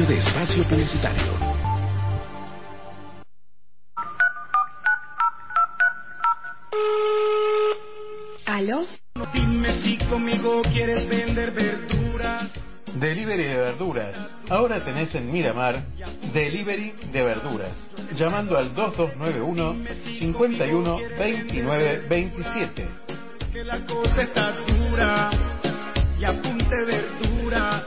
cambio de espacio publicitario. ¿Aló? Dime si conmigo quieres vender verduras. Delivery de verduras. Ahora tenés en Miramar Delivery de verduras. Llamando al 2291 51 29 27. Que la cosa está dura y apunte verdura.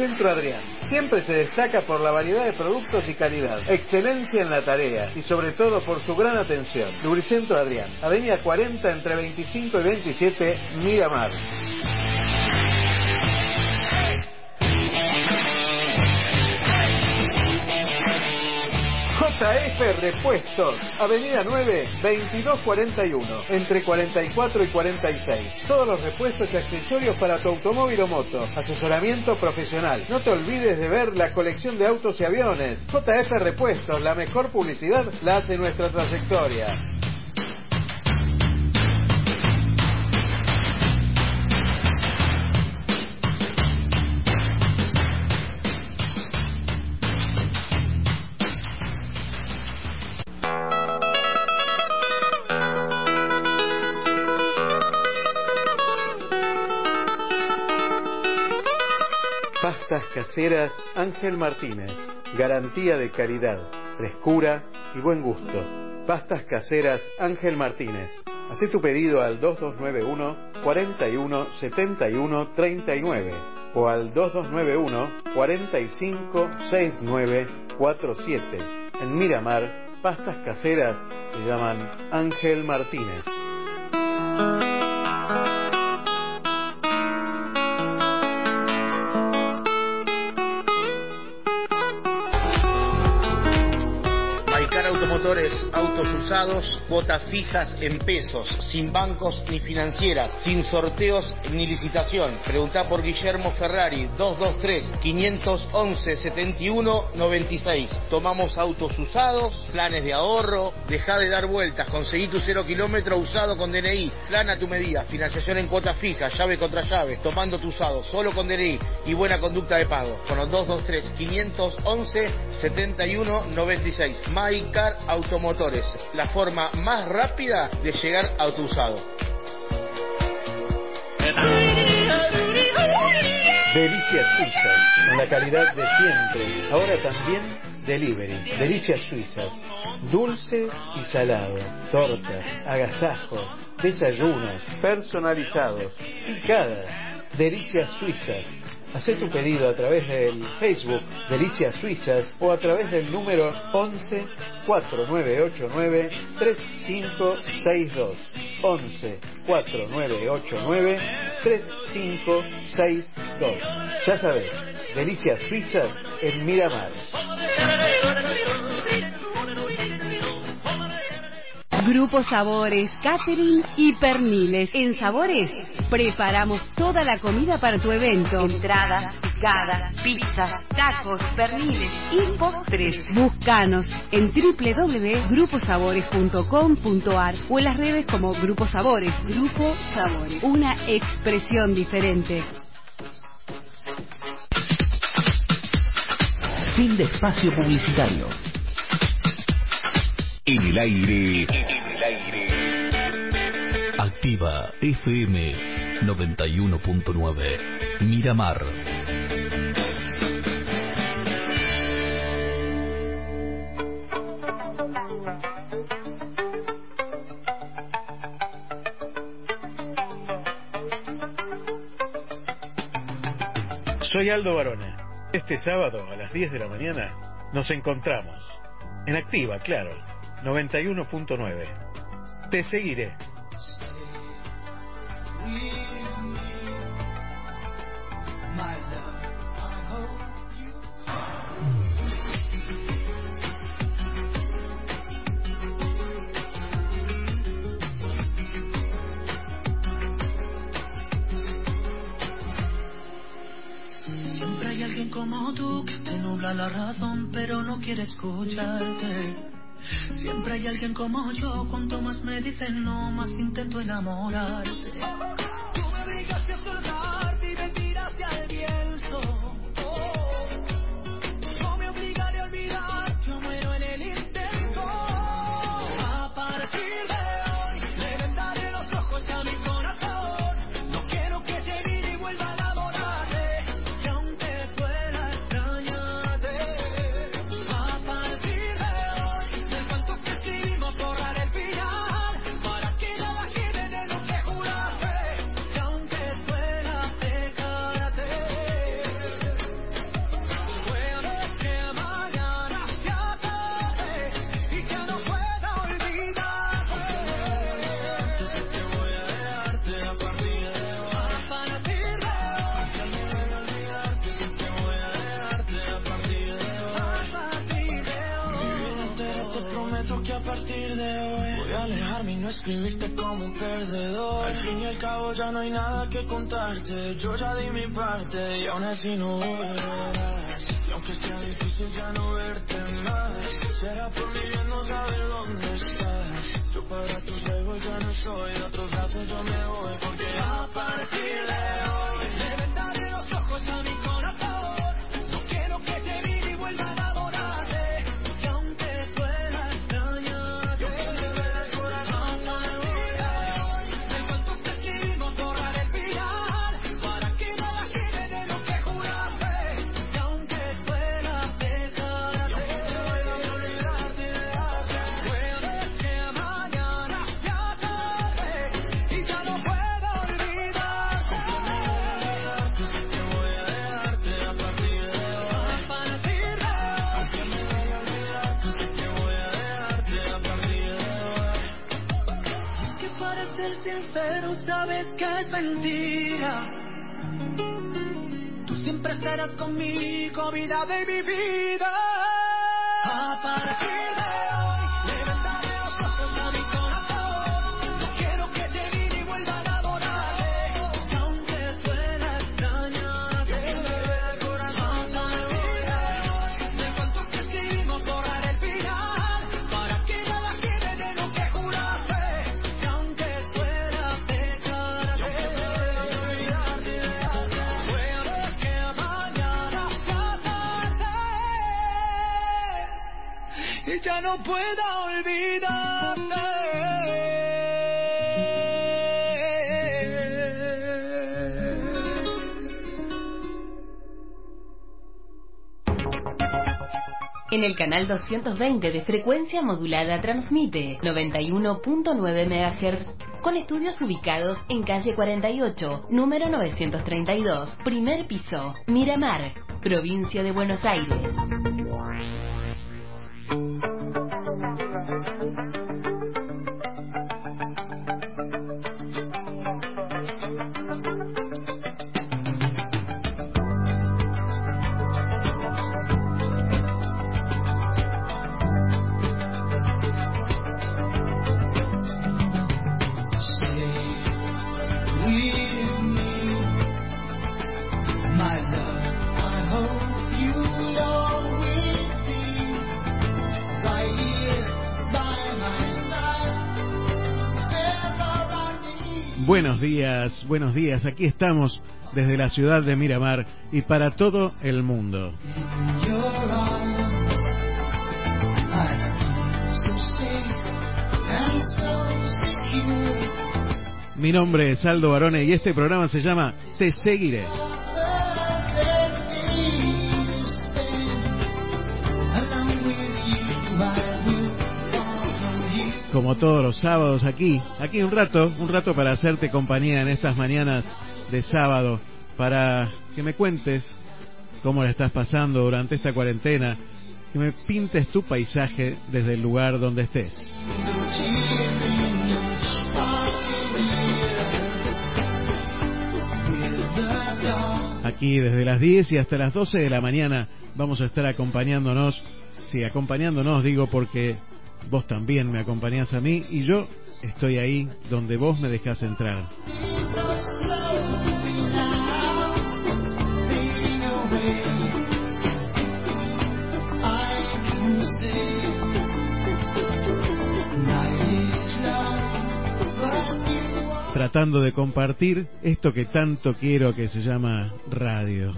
Lubricentro Adrián. Siempre se destaca por la variedad de productos y calidad, excelencia en la tarea y sobre todo por su gran atención. Lubricentro Adrián, Avenida 40 entre 25 y 27, Miramar. JF Repuestos, Avenida 9, 2241, entre 44 y 46. Todos los repuestos y accesorios para tu automóvil o moto. Asesoramiento profesional. No te olvides de ver la colección de autos y aviones. JF Repuestos, la mejor publicidad la hace nuestra trayectoria. Caseras Ángel Martínez. Garantía de calidad, frescura y buen gusto. Pastas caseras Ángel Martínez. Hacé tu pedido al 2291 41 71 39 o al 2291 45 69 47. En Miramar, pastas caseras se llaman Ángel Martínez. Autos usados, cuotas fijas en pesos, sin bancos ni financieras, sin sorteos ni licitación. Preguntá por Guillermo Ferrari, 223-511-7196. Tomamos autos usados, planes de ahorro, deja de dar vueltas, conseguí tu cero kilómetro usado con DNI, plan a tu medida, financiación en cuotas fijas, llave contra llave, tomando tu usado, solo con DNI y buena conducta de pago. Con los 223-511-7196. MyCar Automotores, la forma más rápida de llegar a tu usado. Delicias Suizas, con la calidad de siempre. Ahora también delivery. Delicias Suizas, dulce y salado, tortas, agasajos, desayunos, personalizados, picadas. Delicias Suizas. Hacé tu pedido a través del Facebook Delicias Suizas o a través del número 11 4989 3562. 11 4989 3562. Ya sabes, Delicias Suizas en Miramar. Grupo Sabores, Catering y Perniles. En Sabores preparamos toda la comida para tu evento. Entradas, picadas, pizzas, tacos, perniles y postres. Búscanos en www.gruposabores.com.ar o en las redes como Grupo Sabores. Grupo Sabores, una expresión diferente. Fin de espacio publicitario. En el aire. En el aire. Activa FM 91.9. Miramar. Soy Aldo Barona. Este sábado a las 10 de la mañana nos encontramos. En Activa, claro. 91.9. Te seguiré. Siempre hay alguien como tú que te nubla la razón, pero no quiere escucharte como yo, cuanto más me dicen no, más intento enamorarte. casino En el canal 220 de frecuencia modulada transmite 91.9 MHz con estudios ubicados en calle 48, número 932, primer piso, Miramar, provincia de Buenos Aires. Buenos días, buenos días. Aquí estamos desde la ciudad de Miramar y para todo el mundo. Mi nombre es Aldo Barone y este programa se llama Se Seguiré. como todos los sábados aquí, aquí un rato, un rato para hacerte compañía en estas mañanas de sábado, para que me cuentes cómo la estás pasando durante esta cuarentena, que me pintes tu paisaje desde el lugar donde estés. Aquí desde las 10 y hasta las 12 de la mañana vamos a estar acompañándonos, sí, acompañándonos digo porque vos también me acompañás a mí y yo estoy ahí donde vos me dejás entrar. Tratando de compartir esto que tanto quiero que se llama radio.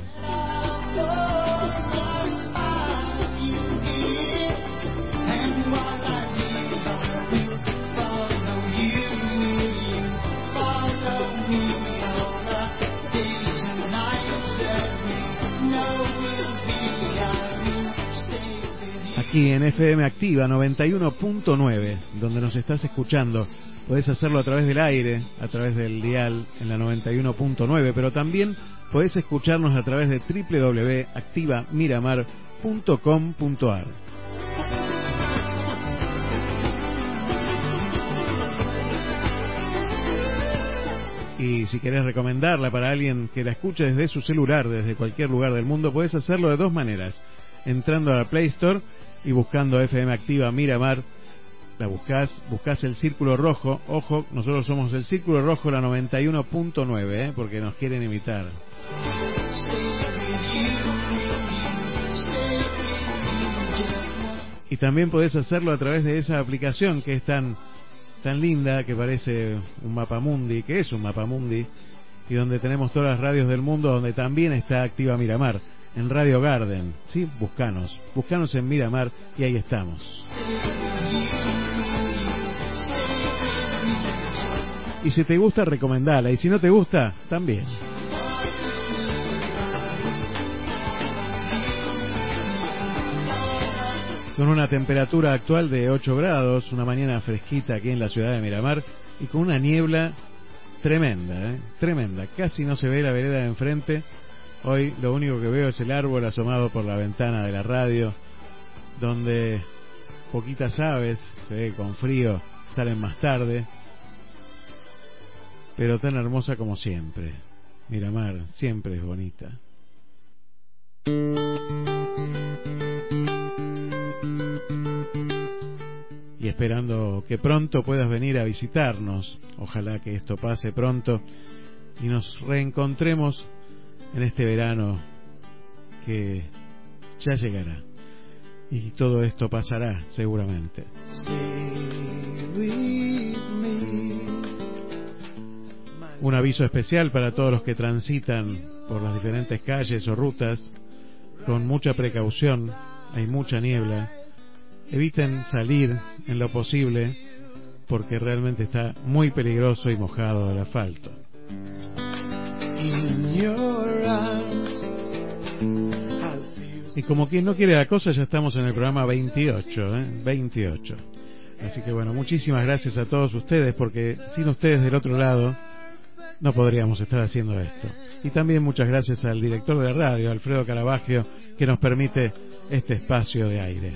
Aquí en FM Activa 91.9, donde nos estás escuchando. Podés hacerlo a través del aire, a través del dial en la 91.9, pero también podés escucharnos a través de www.activamiramar.com.ar. Y si querés recomendarla para alguien que la escuche desde su celular, desde cualquier lugar del mundo, podés hacerlo de dos maneras. Entrando a la Play Store y buscando FM Activa Miramar, la buscás, buscás el círculo rojo. Ojo, nosotros somos el círculo rojo, la 91.9, ¿eh? porque nos quieren imitar. Y también podés hacerlo a través de esa aplicación que es tan, tan linda, que parece un mapa mundi, que es un mapa mundi, y donde tenemos todas las radios del mundo, donde también está activa Miramar, en Radio Garden, ¿sí? Buscanos, buscanos en Miramar y ahí estamos. Y si te gusta, recomendala, y si no te gusta, también. con una temperatura actual de 8 grados, una mañana fresquita aquí en la ciudad de Miramar y con una niebla tremenda, ¿eh? tremenda. Casi no se ve la vereda de enfrente. Hoy lo único que veo es el árbol asomado por la ventana de la radio, donde poquitas aves, se ve con frío, salen más tarde, pero tan hermosa como siempre. Miramar siempre es bonita. y esperando que pronto puedas venir a visitarnos. Ojalá que esto pase pronto y nos reencontremos en este verano que ya llegará. Y todo esto pasará seguramente. Un aviso especial para todos los que transitan por las diferentes calles o rutas con mucha precaución. Hay mucha niebla eviten salir en lo posible porque realmente está muy peligroso y mojado el asfalto. Y como quien no quiere la cosa, ya estamos en el programa 28, ¿eh? 28. Así que bueno, muchísimas gracias a todos ustedes porque sin ustedes del otro lado no podríamos estar haciendo esto. Y también muchas gracias al director de radio, Alfredo Caravaggio, que nos permite este espacio de aire.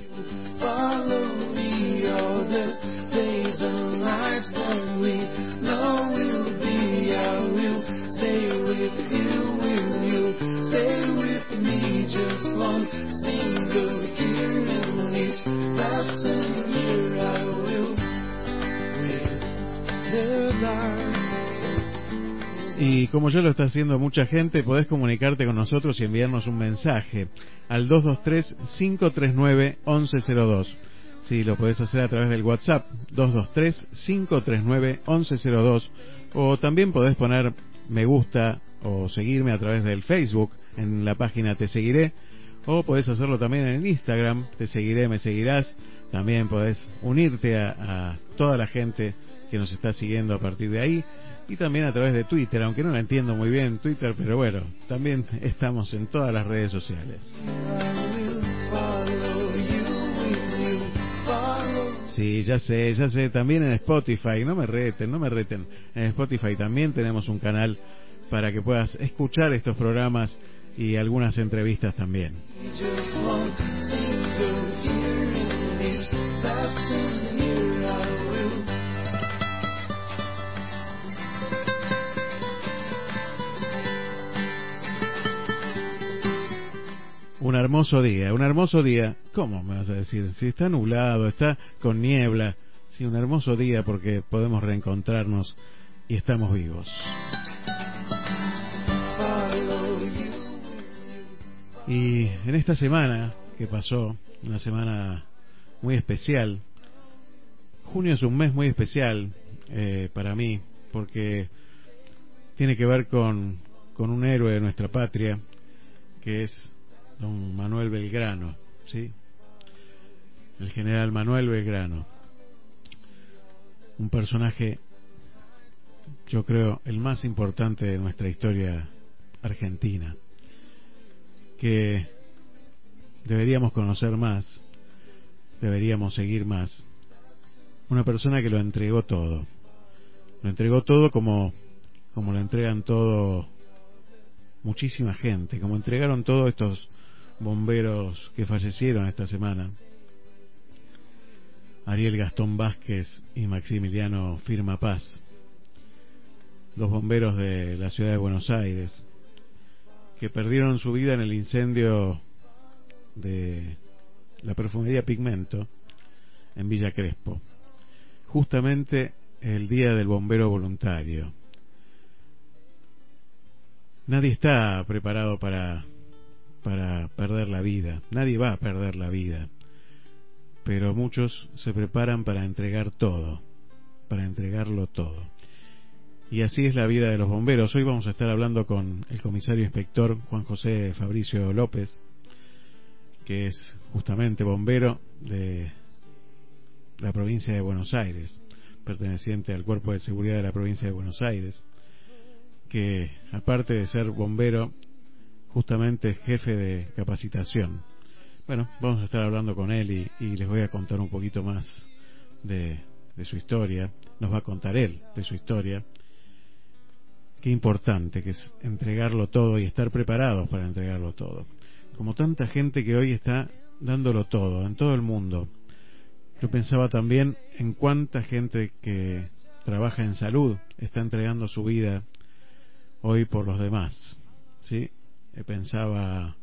Y como ya lo está haciendo mucha gente, podés comunicarte con nosotros y enviarnos un mensaje al 223-539-1102. Sí, lo podés hacer a través del WhatsApp 223-539-1102 o también podés poner me gusta o seguirme a través del Facebook en la página Te Seguiré o podés hacerlo también en Instagram, Te Seguiré, me seguirás. También podés unirte a, a toda la gente que nos está siguiendo a partir de ahí y también a través de Twitter, aunque no la entiendo muy bien Twitter, pero bueno, también estamos en todas las redes sociales. Sí, ya sé, ya sé, también en Spotify, no me reten, no me reten. En Spotify también tenemos un canal para que puedas escuchar estos programas y algunas entrevistas también. Un hermoso día, un hermoso día. ¿Cómo me vas a decir? Si está nublado, está con niebla. Sí, un hermoso día porque podemos reencontrarnos y estamos vivos. Y en esta semana que pasó, una semana muy especial, junio es un mes muy especial eh, para mí porque tiene que ver con, con un héroe de nuestra patria, que es don Manuel Belgrano, ¿sí? El general Manuel Belgrano. Un personaje, yo creo, el más importante de nuestra historia argentina, que deberíamos conocer más, deberíamos seguir más. Una persona que lo entregó todo. Lo entregó todo como, como lo entregan todo muchísima gente, como entregaron todos estos bomberos que fallecieron esta semana. Ariel Gastón Vázquez y Maximiliano Firma Paz, dos bomberos de la ciudad de Buenos Aires, que perdieron su vida en el incendio de la perfumería Pigmento en Villa Crespo, justamente el día del bombero voluntario. Nadie está preparado para, para perder la vida, nadie va a perder la vida, pero muchos se preparan para entregar todo, para entregarlo todo. Y así es la vida de los bomberos. Hoy vamos a estar hablando con el comisario inspector Juan José Fabricio López, que es justamente bombero de la provincia de Buenos Aires, perteneciente al Cuerpo de Seguridad de la provincia de Buenos Aires, que aparte de ser bombero, justamente es jefe de capacitación. Bueno, vamos a estar hablando con él y, les voy a contar un poquito más de su historia. Nos va a contar él de su historia. Qué importante que es entregarlo todo y estar preparados para entregarlo todo. Como tanta gente que hoy está dándolo todo en todo el mundo. Yo pensaba también en cuánta gente que trabaja en salud está entregando su vida hoy por los demás. ¿sí? Pensaba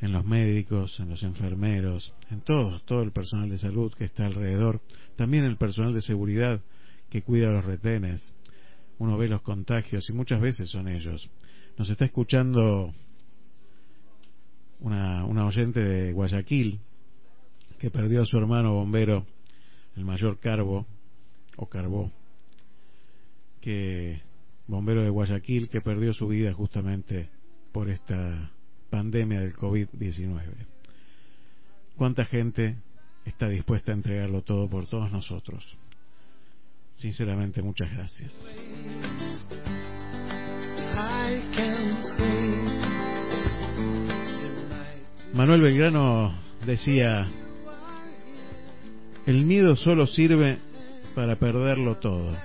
en los médicos, en los enfermeros, en todos, todo el personal de salud que está alrededor, también el personal de seguridad que cuida los retenes. Uno ve los contagios y muchas veces son ellos. Nos está escuchando una, oyente de Guayaquil que perdió a su hermano bombero, el mayor Carbo, o Carbó, que bombero de Guayaquil que perdió su vida justamente por esta pandemia del COVID-19. ¿Cuánta gente está dispuesta a entregarlo todo por todos nosotros? Sinceramente, muchas gracias. Manuel Belgrano decía, el miedo solo sirve para perderlo todo.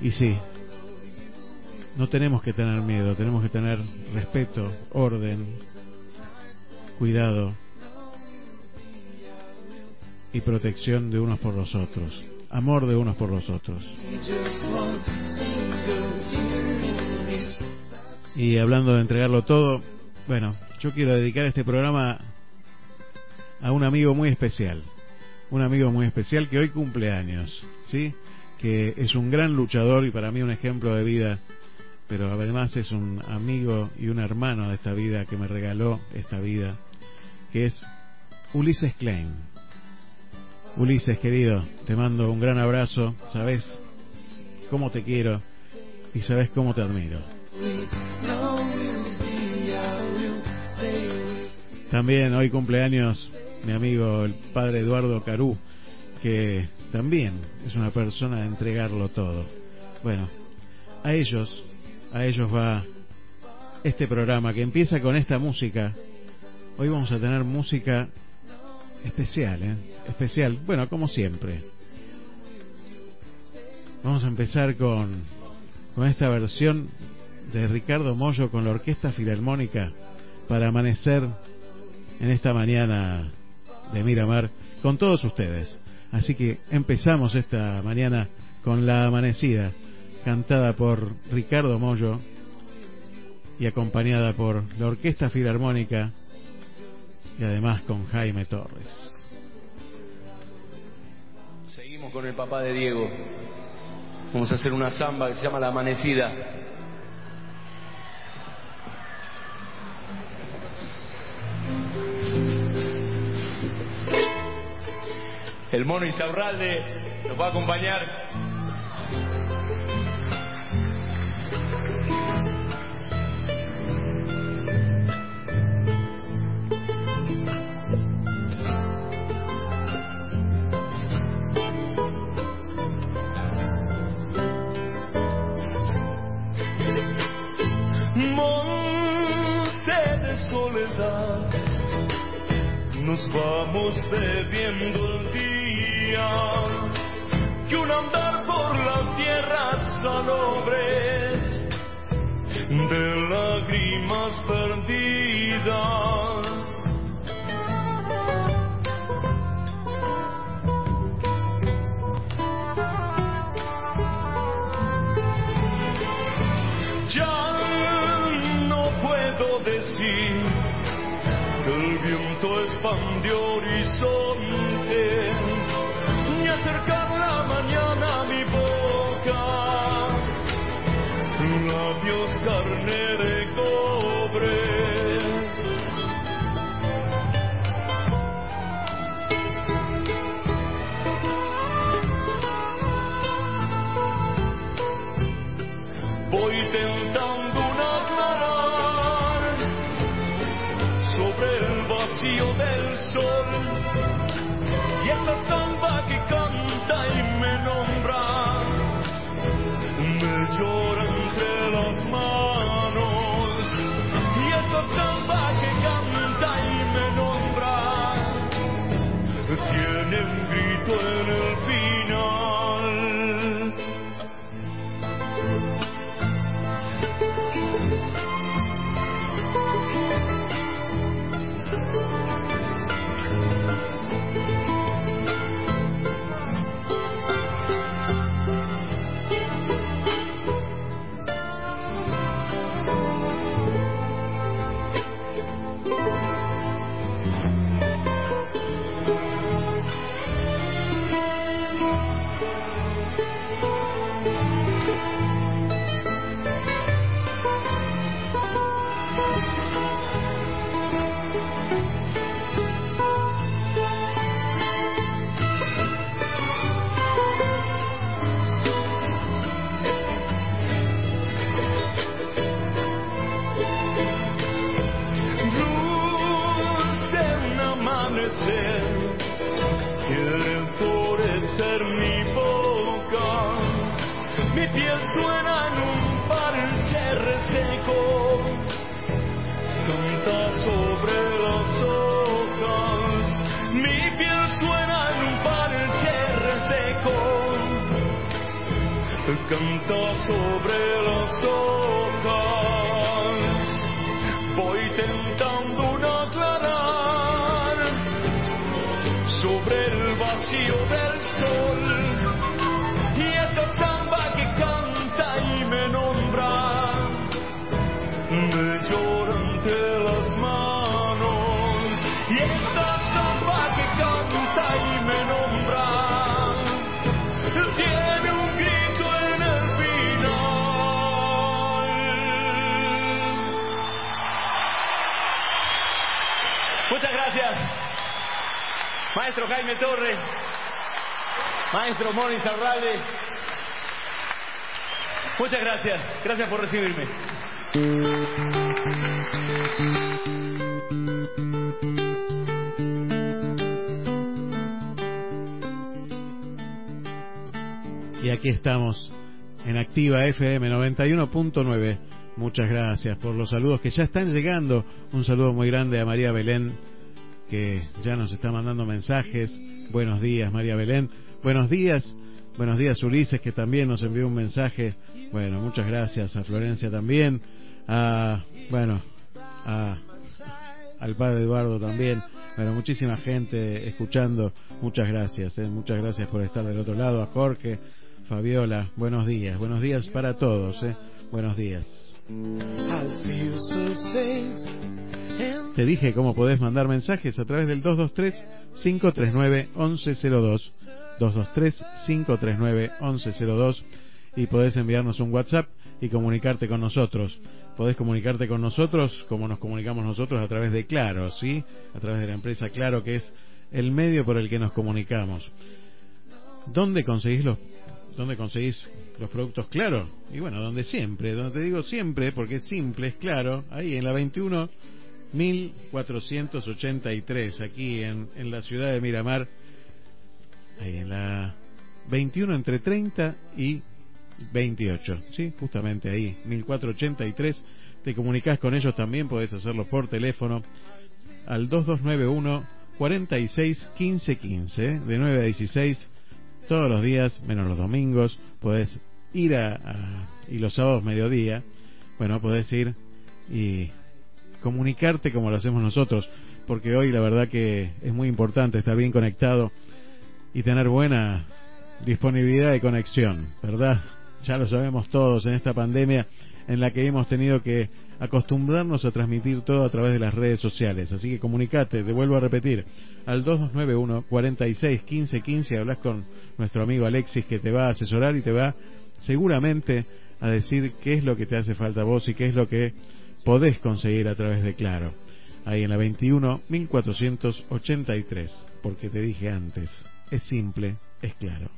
Y sí, no tenemos que tener miedo, tenemos que tener respeto, orden, cuidado y protección de unos por los otros, amor de unos por los otros. Y hablando de entregarlo todo, bueno, yo quiero dedicar este programa a un amigo muy especial, un amigo muy especial que hoy cumple años, ¿sí? que es un gran luchador y para mí un ejemplo de vida, pero además es un amigo y un hermano de esta vida que me regaló esta vida, que es Ulises Klein. Ulises, querido, te mando un gran abrazo, sabes cómo te quiero y sabes cómo te admiro. También hoy cumpleaños mi amigo el padre Eduardo Carú, que también es una persona de entregarlo todo. Bueno, a ellos, a ellos va este programa que empieza con esta música. Hoy vamos a tener música especial, ¿eh? Especial, bueno, como siempre. Vamos a empezar con, con esta versión de Ricardo Mollo con la Orquesta Filarmónica para amanecer en esta mañana de Miramar con todos ustedes. Así que empezamos esta mañana con La Amanecida, cantada por Ricardo Mollo y acompañada por la Orquesta Filarmónica y además con Jaime Torres. Seguimos con el papá de Diego. Vamos a hacer una samba que se llama La Amanecida. El mono Isaurralde nos va a acompañar. Nos vamos bebiendo el día, que un andar por las tierras salobres de lágrimas perdidas. Viento expandió horizonte Maestro Jaime Torres. Maestro Moni Sarralde. Muchas gracias. Gracias por recibirme. Y aquí estamos en Activa FM 91.9. Muchas gracias por los saludos que ya están llegando. Un saludo muy grande a María Belén, que ya nos está mandando mensajes. Buenos días, María Belén. Buenos días. Buenos días, Ulises, que también nos envió un mensaje. Bueno, muchas gracias a Florencia también. A, bueno, a, al padre Eduardo también. Bueno, muchísima gente escuchando. Muchas gracias, eh, muchas gracias por estar del otro lado. A Jorge, Fabiola, buenos días. Buenos días para todos, eh. Buenos días. Te dije cómo podés mandar mensajes a través del 223-539-1102. 223-539-1102 y podés enviarnos un WhatsApp y comunicarte con nosotros. Podés comunicarte con nosotros como nos comunicamos nosotros a través de Claro, ¿sí? A través de la empresa Claro que es el medio por el que nos comunicamos. ¿Dónde conseguís los, conseguís los productos claro? Y bueno, donde siempre, donde te digo siempre, porque es simple, es claro, ahí en la 21 1483, aquí en, en la ciudad de Miramar, ahí en la 21 entre 30 y 28, sí, justamente ahí, 1483, te comunicas con ellos también, podés hacerlo por teléfono al 2291 46 15 15, de 9 a 16, todos los días, menos los domingos, podés ir a, a- y los sábados mediodía, bueno, podés ir y comunicarte como lo hacemos nosotros, porque hoy la verdad que es muy importante estar bien conectado y tener buena disponibilidad de conexión, ¿verdad? Ya lo sabemos todos en esta pandemia en la que hemos tenido que acostumbrarnos a transmitir todo a través de las redes sociales. Así que comunicate, te vuelvo a repetir, al 2291 46 15 15 hablas con nuestro amigo Alexis que te va a asesorar y te va seguramente a decir qué es lo que te hace falta a vos y qué es lo que podés conseguir a través de Claro. Ahí en la 21 1483, porque te dije antes, es simple, es claro.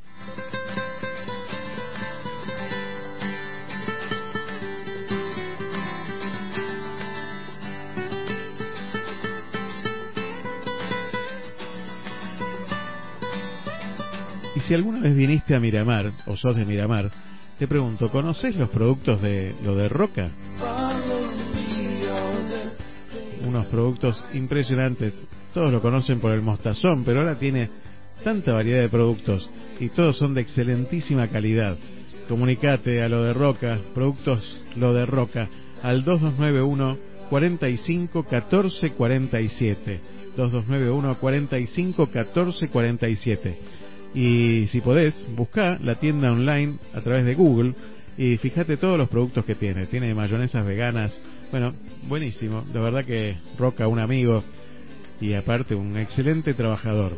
Y si alguna vez viniste a Miramar, o sos de Miramar, te pregunto, ¿conoces los productos de lo de Roca? Unos productos impresionantes. Todos lo conocen por el mostazón, pero ahora tiene tanta variedad de productos y todos son de excelentísima calidad. Comunicate a lo de Roca, productos lo de Roca, al 2291 45 14 47. 2291 45 14 47. Y si podés, busca la tienda online a través de Google y fíjate todos los productos que tiene. Tiene mayonesas veganas. Bueno, buenísimo. De verdad que Roca, un amigo y aparte un excelente trabajador.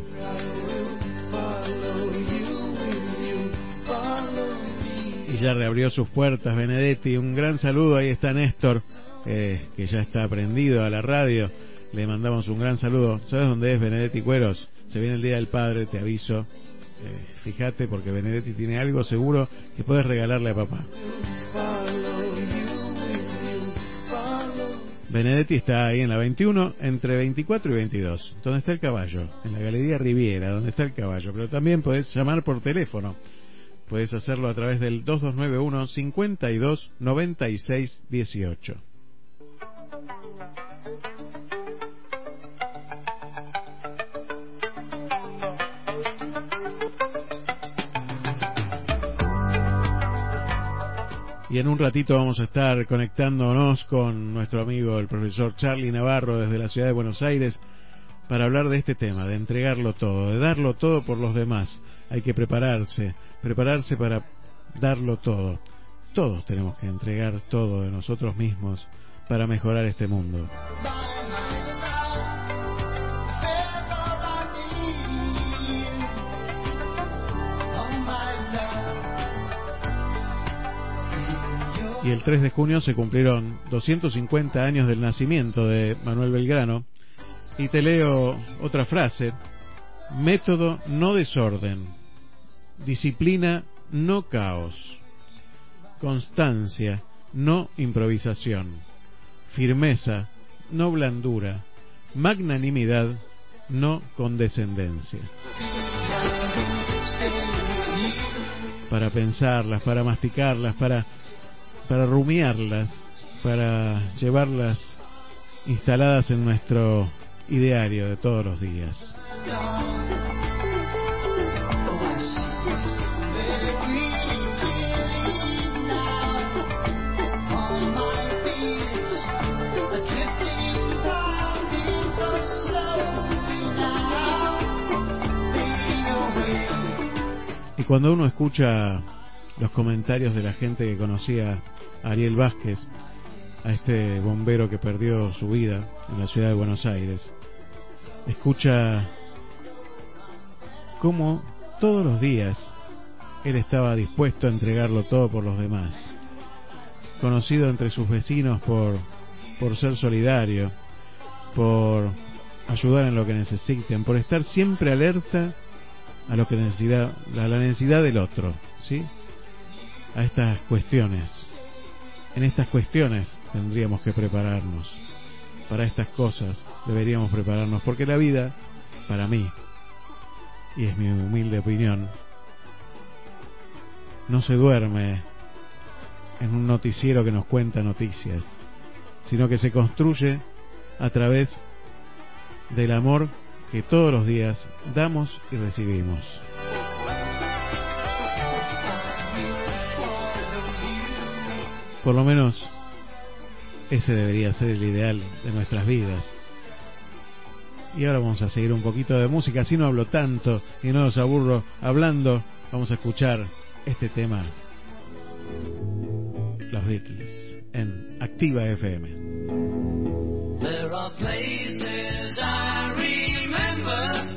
Y ya reabrió sus puertas Benedetti. Un gran saludo. Ahí está Néstor, eh, que ya está aprendido a la radio. Le mandamos un gran saludo. ¿Sabes dónde es Benedetti Cueros? Se viene el Día del Padre, te aviso. Eh, fíjate porque Benedetti tiene algo seguro que puedes regalarle a papá. Benedetti está ahí en la 21, entre 24 y 22, donde está el caballo, en la Galería Riviera, donde está el caballo. Pero también podés llamar por teléfono. Puedes hacerlo a través del 2291 52 96 18. Y en un ratito vamos a estar conectándonos con nuestro amigo el profesor Charlie Navarro desde la ciudad de Buenos Aires para hablar de este tema, de entregarlo todo, de darlo todo por los demás. Hay que prepararse, prepararse para darlo todo. Todos tenemos que entregar todo de nosotros mismos para mejorar este mundo. Y el 3 de junio se cumplieron 250 años del nacimiento de Manuel Belgrano. Y te leo otra frase. Método no desorden. Disciplina no caos. Constancia no improvisación. Firmeza no blandura. Magnanimidad no condescendencia. Para pensarlas, para masticarlas, para para rumiarlas, para llevarlas instaladas en nuestro ideario de todos los días. Y cuando uno escucha los comentarios de la gente que conocía Ariel Vázquez, a este bombero que perdió su vida en la ciudad de Buenos Aires, escucha cómo todos los días él estaba dispuesto a entregarlo todo por los demás, conocido entre sus vecinos por, por ser solidario, por ayudar en lo que necesiten, por estar siempre alerta a lo que necesita, a la necesidad del otro, ¿sí? A estas cuestiones. En estas cuestiones tendríamos que prepararnos. Para estas cosas deberíamos prepararnos, porque la vida, para mí, y es mi humilde opinión, no se duerme en un noticiero que nos cuenta noticias, sino que se construye a través del amor que todos los días damos y recibimos. Por lo menos ese debería ser el ideal de nuestras vidas. Y ahora vamos a seguir un poquito de música, así no hablo tanto y no los aburro hablando. Vamos a escuchar este tema, los Beatles, en Activa FM. There are places I remember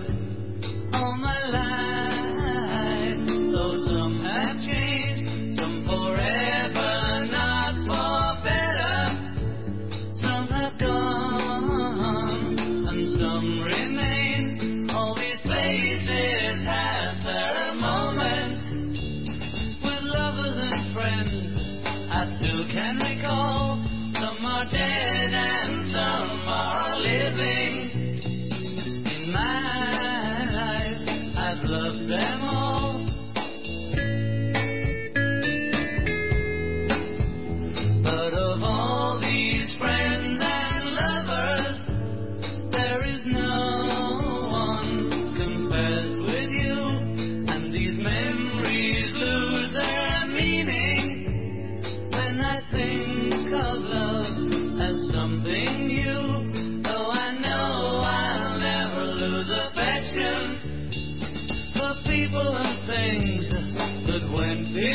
living.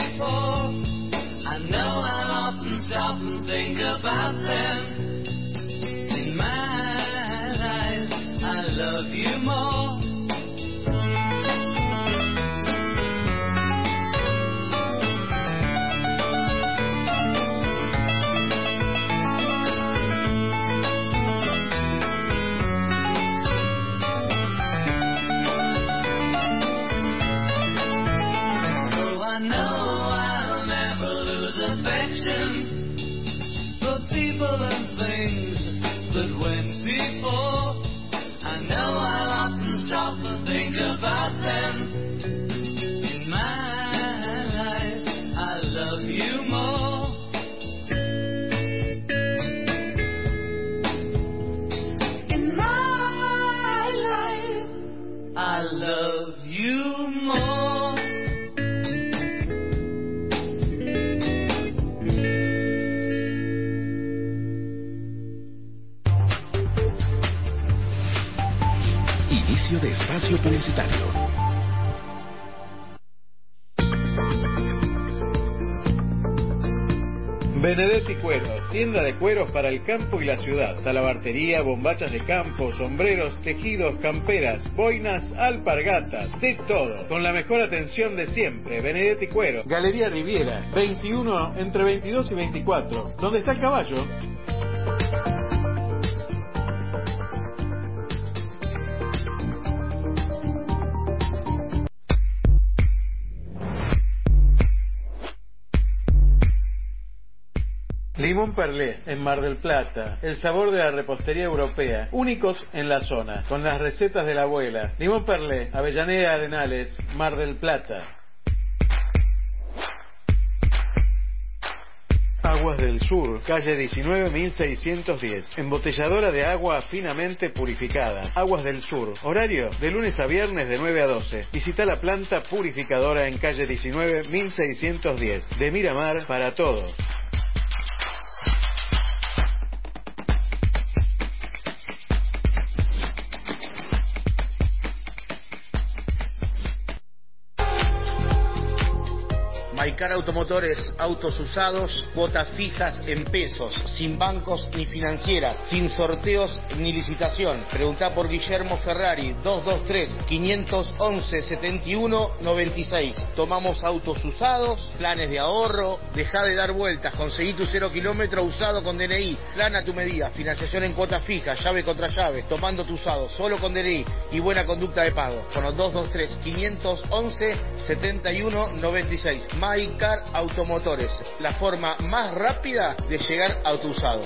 I know I'll often stop and think about them. In my life, I love you more. Benedetti Cueros, tienda de cueros para el campo y la ciudad. Talabartería, bombachas de campo, sombreros, tejidos, camperas, boinas, alpargatas, de todo. Con la mejor atención de siempre. Benedetti Cueros. Galería Riviera, 21 entre 22 y 24. ¿Dónde está el caballo? Limón Perlé, en Mar del Plata. El sabor de la repostería europea. Únicos en la zona. Con las recetas de la abuela. Limón Perlé, Avellaneda Arenales, Mar del Plata. Aguas del Sur, calle 19.610. Embotelladora de agua finamente purificada. Aguas del Sur. Horario de lunes a viernes de 9 a 12. Visita la planta purificadora en calle 19.610. De Miramar para todos. Maicar Automotores, autos usados, cuotas fijas en pesos, sin bancos ni financieras, sin sorteos ni licitación. Preguntá por Guillermo Ferrari, 223-511-7196. Tomamos autos usados, planes de ahorro, deja de dar vueltas, conseguí tu cero kilómetro usado con DNI, plan a tu medida, financiación en cuotas fijas, llave contra llave, tomando tu usado, solo con DNI y buena conducta de pago. Con los 223-511-7196. Automotores, la forma más rápida de llegar a tu usado.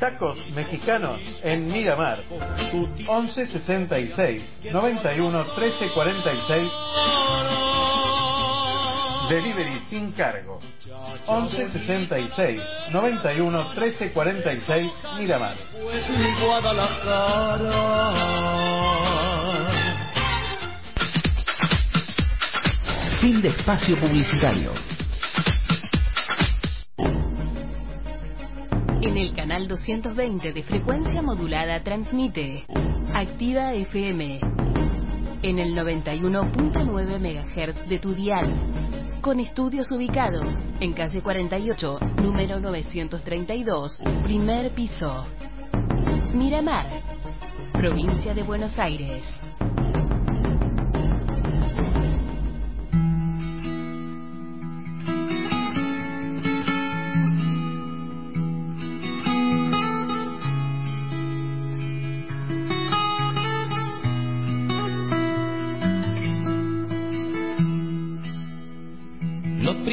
Tacos mexicanos en Miramar. 11 66 91 13 46. Delivery sin cargo. 11 66 91 13 46 Miramar. Pues mi Guadalajara. Fin de espacio publicitario. En el canal 220 de frecuencia modulada transmite Activa FM en el 91.9 MHz de tu dial, con estudios ubicados en calle 48, número 932, primer piso. Miramar, provincia de Buenos Aires.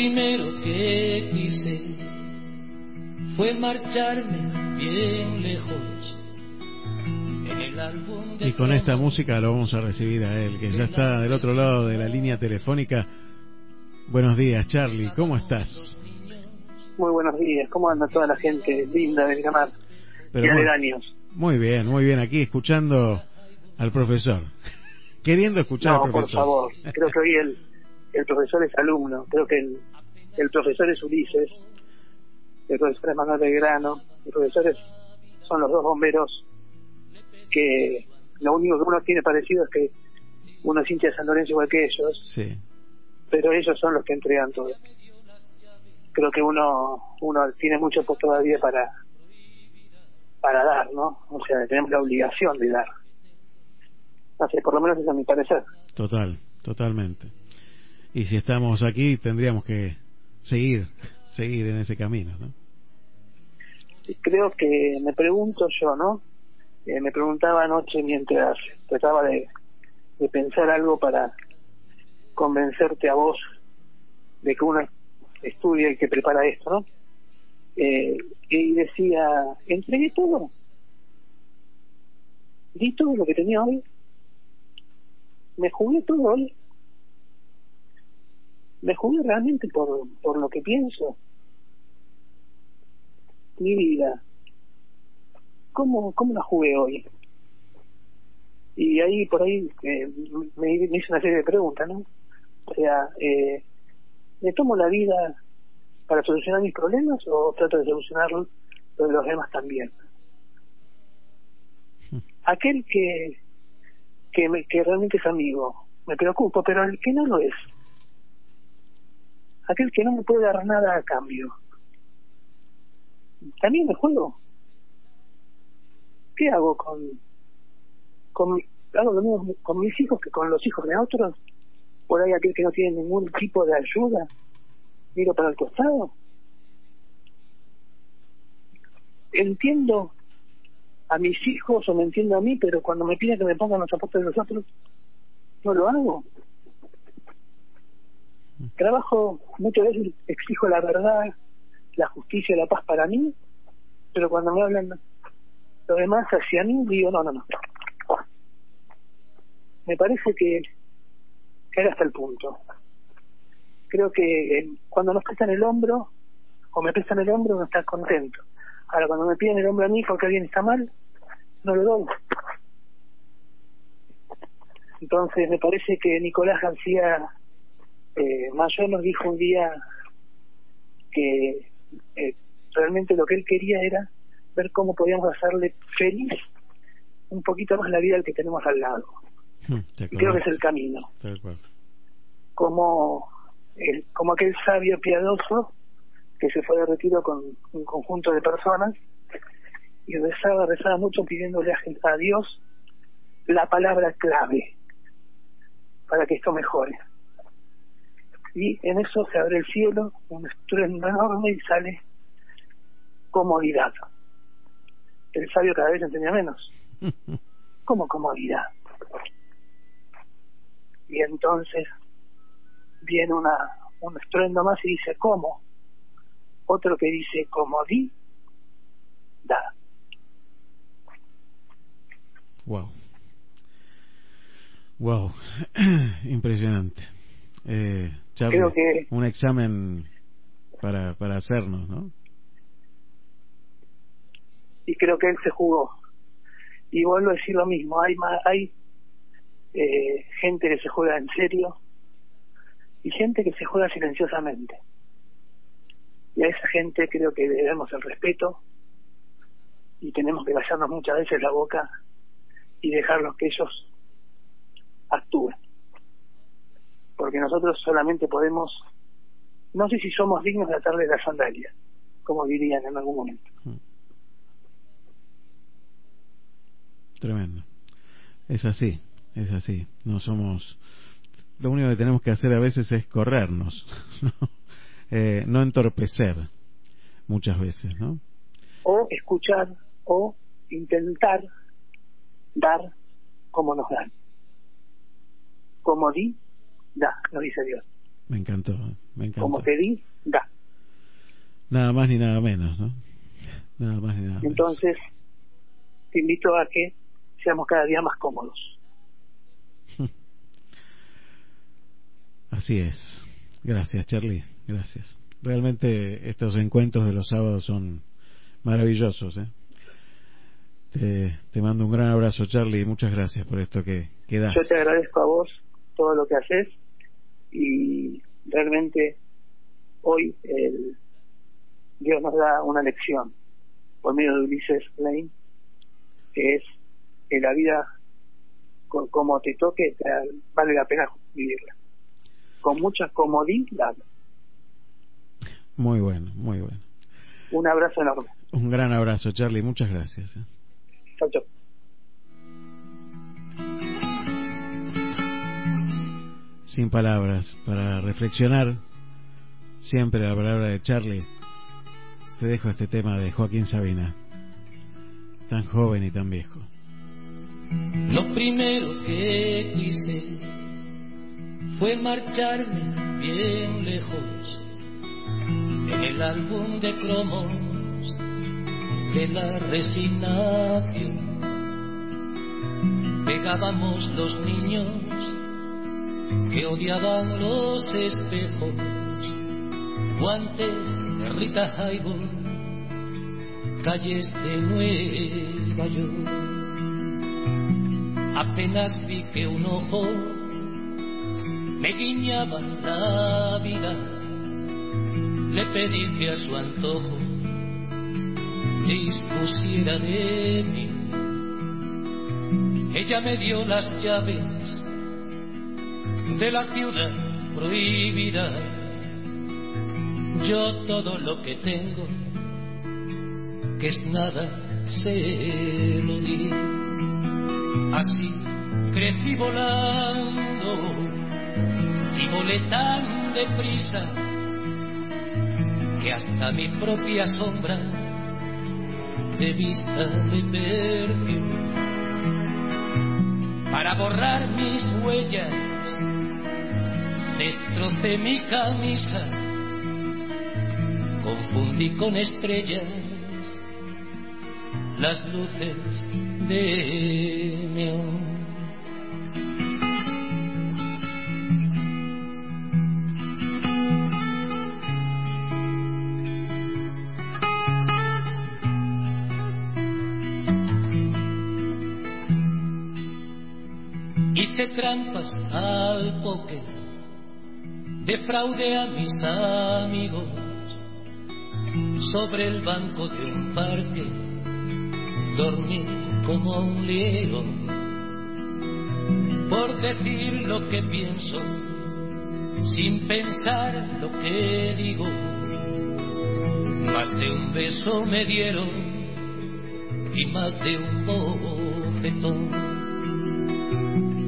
Primero que quise fue marcharme bien lejos. En el álbum de Y con esta música lo vamos a recibir a él, que ya está del otro lado de la línea telefónica. Buenos días, Charlie, ¿cómo estás? Muy buenos días, ¿cómo anda toda la gente linda de Miramar Pero y muy- aledaños? Muy bien, muy bien, aquí escuchando al profesor. Queriendo escuchar No, al por profesor. favor, creo que hoy el, el profesor es alumno, creo que el, el profesor es Ulises, el profesor es Manuel Belgrano, el profesor es, son los dos bomberos que lo único que uno tiene parecido es que uno es hincha de San Lorenzo igual que ellos, Sí, pero ellos son los que entregan todo. Creo que uno uno tiene mucho por todavía para para dar, ¿no? O sea, tenemos la obligación de dar. Sé, por lo menos es mi parecer. total, totalmente. Y si estamos aquí, tendríamos que seguir, seguir en ese camino, ¿no? Creo que me pregunto yo, ¿no? Eh, me preguntaba anoche mientras trataba de, de pensar algo para convencerte a vos de que uno estudia y que prepara esto, ¿no? Eh, y decía, entregué todo. Di todo lo que tenía hoy. Me jugué todo hoy. Me jugué realmente por, por lo que pienso. Mi vida. ¿Cómo, cómo la jugué hoy? Y ahí, por ahí, eh, me, me hice una serie de preguntas, ¿no? O sea, eh, ¿me tomo la vida para solucionar mis problemas o trato de solucionar lo de los demás también? Aquel que, que, me- que realmente es amigo, me preocupo, pero el que no lo es, aquel que no me puede dar nada a cambio, también me juego. ¿Qué hago con, con hago lo mismo con mis hijos que con los hijos de otros? Por ahí aquel que no tiene ningún tipo de ayuda, miro para el costado. Entiendo a mis hijos o me entiendo a mí, pero cuando me piden que me pongan los zapatos de los otros, no lo hago. Trabajo, muchas veces exijo la verdad, la justicia la paz para mí, pero cuando me hablan lo demás hacia mí, digo, no, no, no. Me parece que, que era hasta el punto. Creo que eh, cuando nos prestan el hombro, o me prestan el hombro, uno está contento. Ahora, cuando me piden el hombro a mí porque alguien está mal, no lo doy. Entonces, me parece que Nicolás García eh, Mayor nos dijo un día que eh, realmente lo que él quería era ver cómo podíamos hacerle feliz un poquito más la vida al que tenemos al lado. Hmm, ¿te Y creo que es el camino. Como, el- como aquel sabio piadoso que se fue de retiro con un conjunto de personas y rezaba, rezaba mucho pidiéndole a, a Dios la palabra clave para que esto mejore. Y en eso se abre el cielo, un estruendo enorme y sale comodidad. El sabio cada vez enseña menos. ¿Cómo comodidad? Y entonces viene una, un estruendo más y dice, ¿cómo? Otro que dice, comodí, da. Wow. Wow. Impresionante. Eh, Charlie, Creo que- un examen para, para hacernos, ¿no? y creo que él se jugó. Y vuelvo a decir lo mismo, hay hay eh, gente que se juega en serio y gente que se juega silenciosamente. Y a esa gente creo que debemos el respeto y tenemos que callarnos muchas veces la boca y dejarlos que ellos actúen. Porque nosotros solamente podemos, no sé si somos dignos de atarle la sandalia, como dirían en algún momento. Tremendo. Es así, es así. No somos. Lo único que tenemos que hacer a veces es corrernos, ¿no? Eh, no entorpecer muchas veces, ¿no? o escuchar o intentar dar como nos dan. Como di, da, nos dice Dios. Me encantó, me encantó. Como te di, da. Nada más ni nada menos, ¿no? Nada más ni nada menos. Entonces, te invito a que seamos cada día más cómodos. Así es. Gracias, Charlie. Gracias. Realmente estos encuentros de los sábados son maravillosos. ¿eh? Te, te mando un gran abrazo, Charlie, y muchas gracias por esto que, que das. Yo te agradezco a vos todo lo que haces y realmente hoy el, Dios nos da una lección por medio de Ulises Lane que es que la vida co- como te toque te- vale la pena vivirla con mucha comodidad Muy bueno, muy bueno. un abrazo enorme Un gran abrazo, Charlie. Muchas gracias. ¿eh? chau Sin palabras, para reflexionar siempre la palabra de Charlie, te dejo este tema de Joaquín Sabina. Tan joven y tan viejo. Lo primero que quise fue marcharme bien lejos en el álbum de cromos de la resignación. Pegábamos los niños que odiaban los espejos, guantes de Rita Hayworth, calles de Nueva York. Apenas vi que un ojo me guiñaba la vida, le pedí que a su antojo dispusiera de mí. Ella me dio las llaves de la ciudad prohibida. Yo todo lo que tengo, que es nada, se lo di. Así crecí volando y volé tan deprisa que hasta mi propia sombra de vista me perdió. Para borrar mis huellas, destrocé mi camisa, confundí con estrellas las luces de neón. Hice trampas al póker defraudé a mis amigos sobre el banco de un parque, dormí como un liero por decir lo que pienso sin pensar lo que digo. Más de un beso me dieron y más de un bofetón.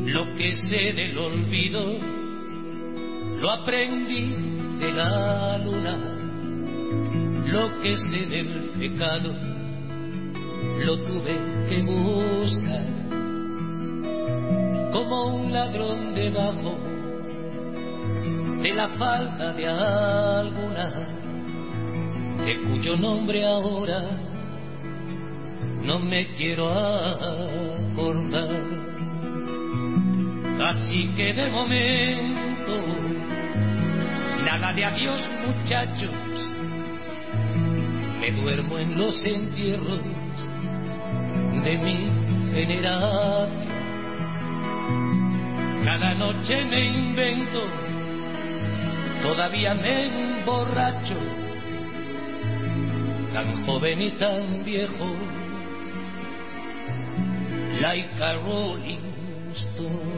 Lo que sé del olvido lo aprendí de la luna. Lo que sé del pecado lo tuve que buscar. Como un ladrón debajo de la falda de alguna, de cuyo nombre ahora no me quiero acordar. Así que de momento, nada de adiós muchachos, me duermo en los entierros de mi generación. Cada noche me invento, todavía me emborracho, tan joven y tan viejo, like a rolling stone.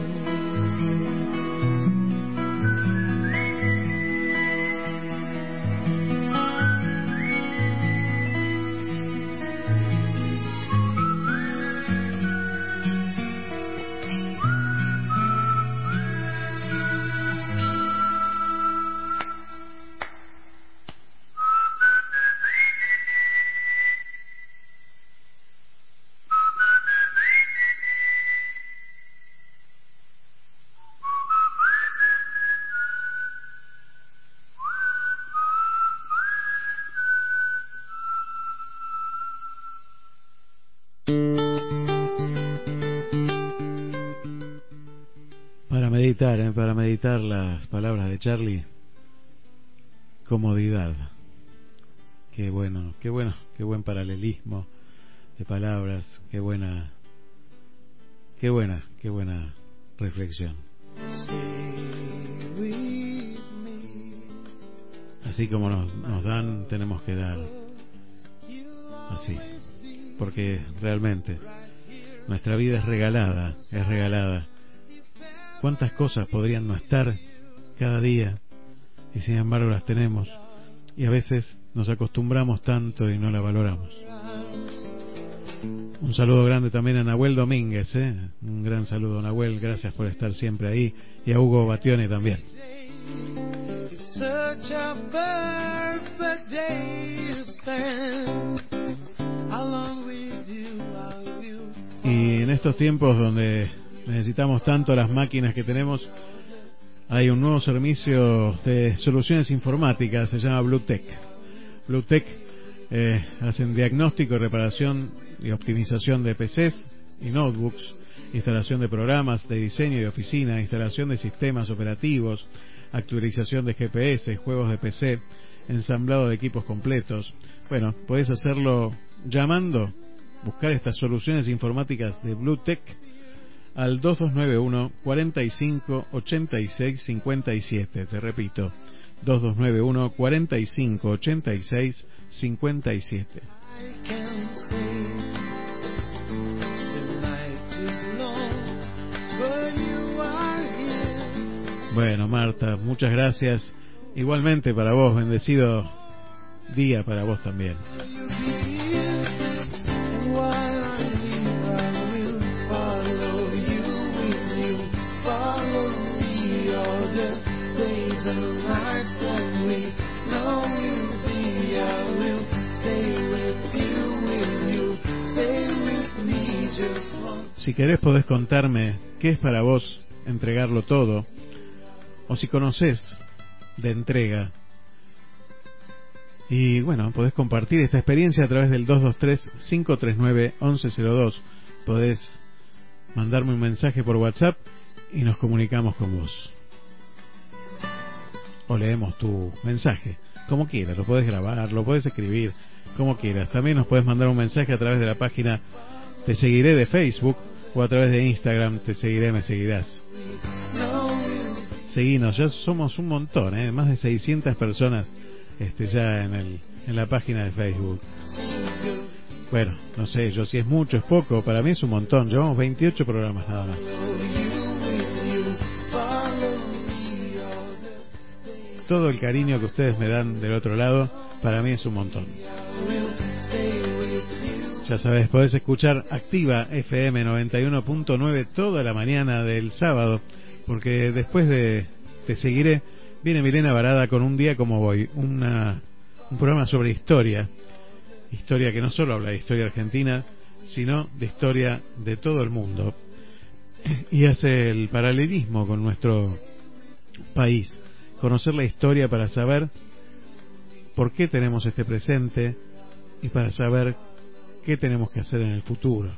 ¿Eh? para meditar las palabras de Charlie. Comodidad. Qué bueno, qué bueno, qué buen paralelismo de palabras, qué buena, qué buena, qué buena reflexión. Así como nos, nos dan, tenemos que dar. Así. Porque realmente nuestra vida es regalada, es regalada. ¿Cuántas cosas podrían no estar cada día y sin embargo las tenemos? Y a veces nos acostumbramos tanto y no la valoramos. Un saludo grande también a Nahuel Domínguez, ¿eh? un gran saludo Nahuel, gracias por estar siempre ahí, y a Hugo Batione también. Y en estos tiempos donde necesitamos tanto las máquinas que tenemos, hay un nuevo servicio de soluciones informáticas, se llama BlueTech. BlueTech eh, hacen diagnóstico reparación y optimización de PCs y notebooks, instalación de programas de diseño y oficina, instalación de sistemas operativos, actualización de GPS, juegos de PC, ensamblado de equipos completos. Bueno, podés hacerlo llamando, buscar estas soluciones informáticas de BlueTech al 2291 45 86 57. Te repito, 2291 45 86 57. I can say the night is long, but you are here. Bueno, Marta, muchas gracias. Igualmente para vos, bendecido día para vos también. Si querés podés contarme qué es para vos entregarlo todo, o si conoces de entrega. Y bueno, podés compartir esta experiencia a través del 223-539-1102. Podés mandarme un mensaje por WhatsApp y nos comunicamos con vos. O leemos tu mensaje, como quieras. Lo podés grabar, lo podés escribir, como quieras. También nos podés mandar un mensaje a través de la página Te Seguiré de Facebook o a través de Instagram Te Seguiré, Me Seguirás. Seguinos, ya somos un montón, ¿eh? más de 600 personas este, ya en, el, en la página de Facebook. Bueno, no sé, yo si es mucho, es poco, para mí es un montón, llevamos 28 programas nada más. Todo el cariño que ustedes me dan del otro lado, para mí es un montón. Ya sabes, podés escuchar Activa FM 91.9 toda la mañana del sábado, porque después de Te Seguiré, viene Milena Varada con Un Día Como Voy, una, un programa sobre historia. Historia que no solo habla de historia argentina, sino de historia de todo el mundo. Y hace el paralelismo con nuestro país. Conocer la historia para saber por qué tenemos este presente y para saber qué tenemos que hacer en el futuro.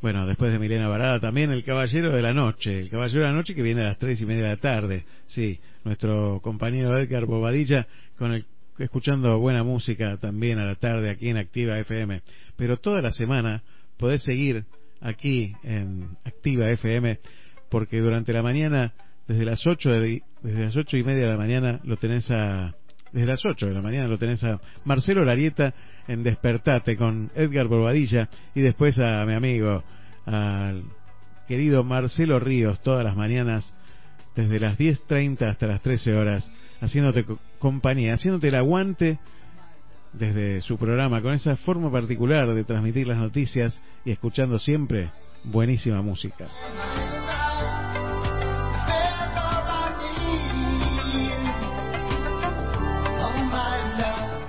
Bueno, después de Milena Varada también el Caballero de la Noche, el Caballero de la Noche que viene a las tres y media de la tarde, sí, nuestro compañero Edgar Bobadilla con el escuchando buena música también a la tarde aquí en Activa FM, pero toda la semana podés seguir aquí en Activa FM porque durante la mañana desde las ocho de, desde las ocho y media de la mañana lo tenés a desde las 8 de la mañana lo tenés a Marcelo Larieta en Despertate con Edgar Bobadilla y después a mi amigo, al querido Marcelo Ríos, todas las mañanas desde las 10.30 hasta las 13 horas, haciéndote compañía, haciéndote el aguante desde su programa, con esa forma particular de transmitir las noticias y escuchando siempre buenísima música.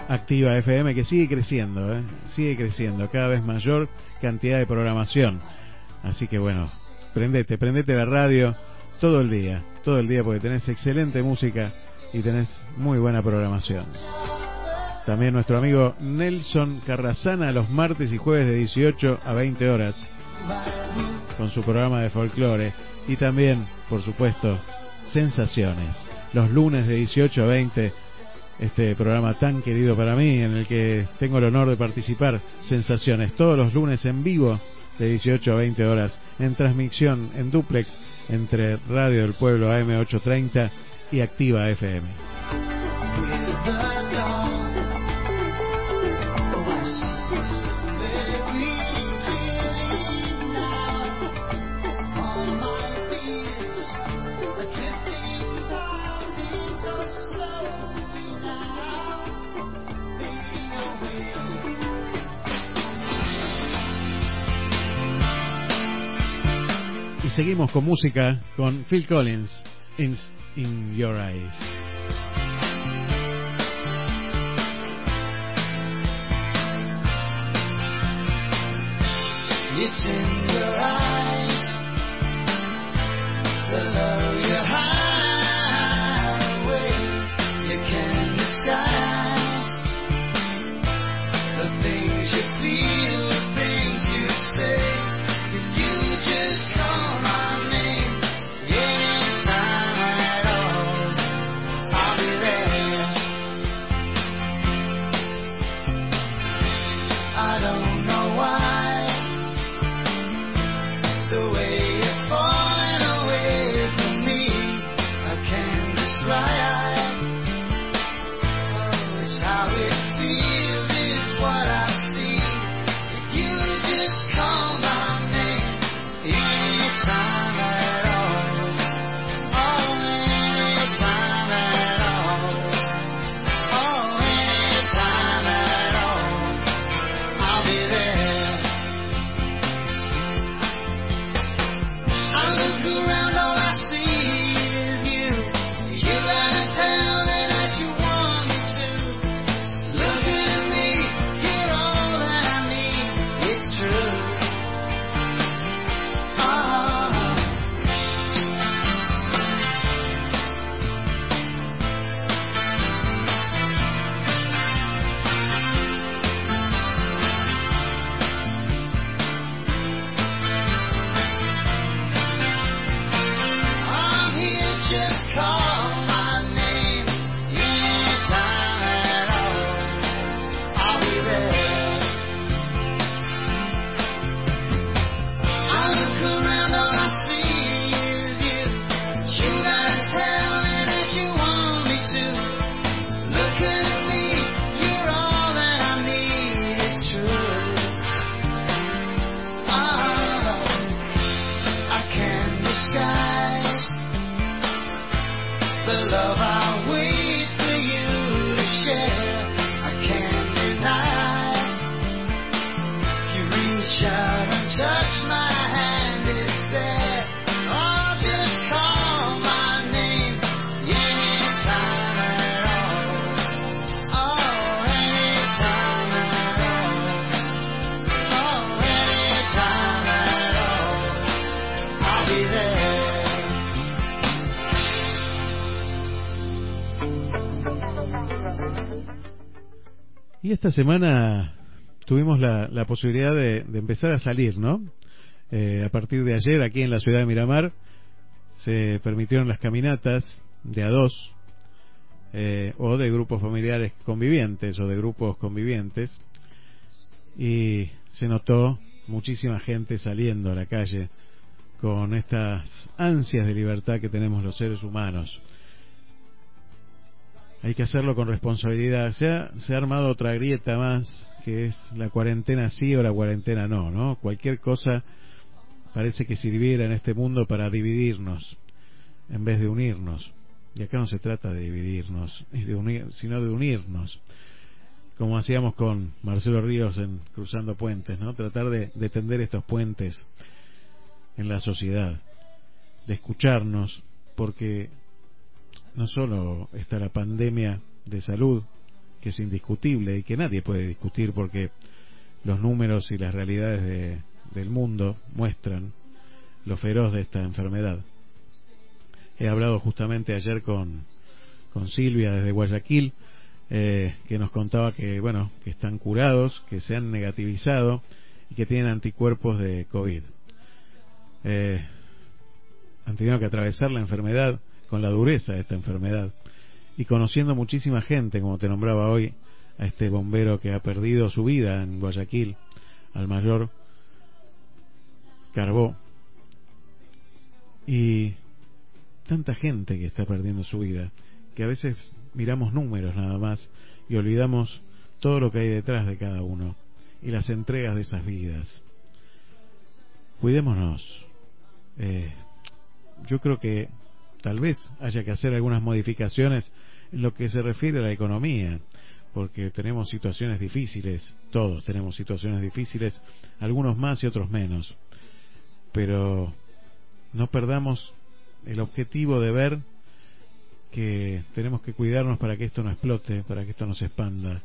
Activa FM que sigue creciendo, ¿eh? sigue creciendo, cada vez mayor cantidad de programación. Así que bueno, prendete, prendete la radio todo el día, todo el día porque tenés excelente música y tenés muy buena programación. También nuestro amigo Nelson Carrazana los martes y jueves de 18 a 20 horas con su programa de folclore y también, por supuesto, Sensaciones, los lunes de 18 a 20 este programa tan querido para mí, en el que tengo el honor de participar, Sensaciones, todos los lunes en vivo, de 18 a 20 horas, en transmisión en duplex entre Radio del Pueblo AM830 y Activa FM. Y seguimos con música con Phil Collins, In, in Your Eyes. It's in your eyes, the love esta semana tuvimos la, posibilidad de, de empezar a salir, ¿no? Eh, a partir de ayer, aquí en la ciudad de Miramar, se permitieron las caminatas de a dos eh, o de grupos familiares convivientes o de grupos convivientes y se notó muchísima gente saliendo a la calle con estas ansias de libertad que tenemos los seres humanos. Hay que hacerlo con responsabilidad. Se ha, se ha armado otra grieta más, que es la cuarentena sí o la cuarentena no, ¿no? Cualquier cosa parece que sirviera en este mundo para dividirnos en vez de unirnos. Y acá no se trata de dividirnos, de unir, sino de unirnos. Como hacíamos con Marcelo Ríos en Cruzando Puentes, ¿no? Tratar de, de tender estos puentes en la sociedad, de escucharnos, porque no solo está la pandemia de salud, que es indiscutible y que nadie puede discutir porque los números y las realidades de, del mundo muestran lo feroz de esta enfermedad. He hablado justamente ayer con, con Silvia desde Guayaquil, eh, que nos contaba que, bueno, que están curados, que se han negativizado y que tienen anticuerpos de COVID. Eh, han tenido que atravesar la enfermedad con la dureza de esta enfermedad y conociendo muchísima gente, como te nombraba hoy, a este bombero que ha perdido su vida en Guayaquil, al mayor Carbó, y tanta gente que está perdiendo su vida, que a veces miramos números nada más y olvidamos todo lo que hay detrás de cada uno y las entregas de esas vidas. Cuidémonos. Eh, yo creo que tal vez haya que hacer algunas modificaciones en lo que se refiere a la economía, porque tenemos situaciones difíciles, todos tenemos situaciones difíciles, algunos más y otros menos, pero no perdamos el objetivo de ver que tenemos que cuidarnos para que esto no explote, para que esto no se expanda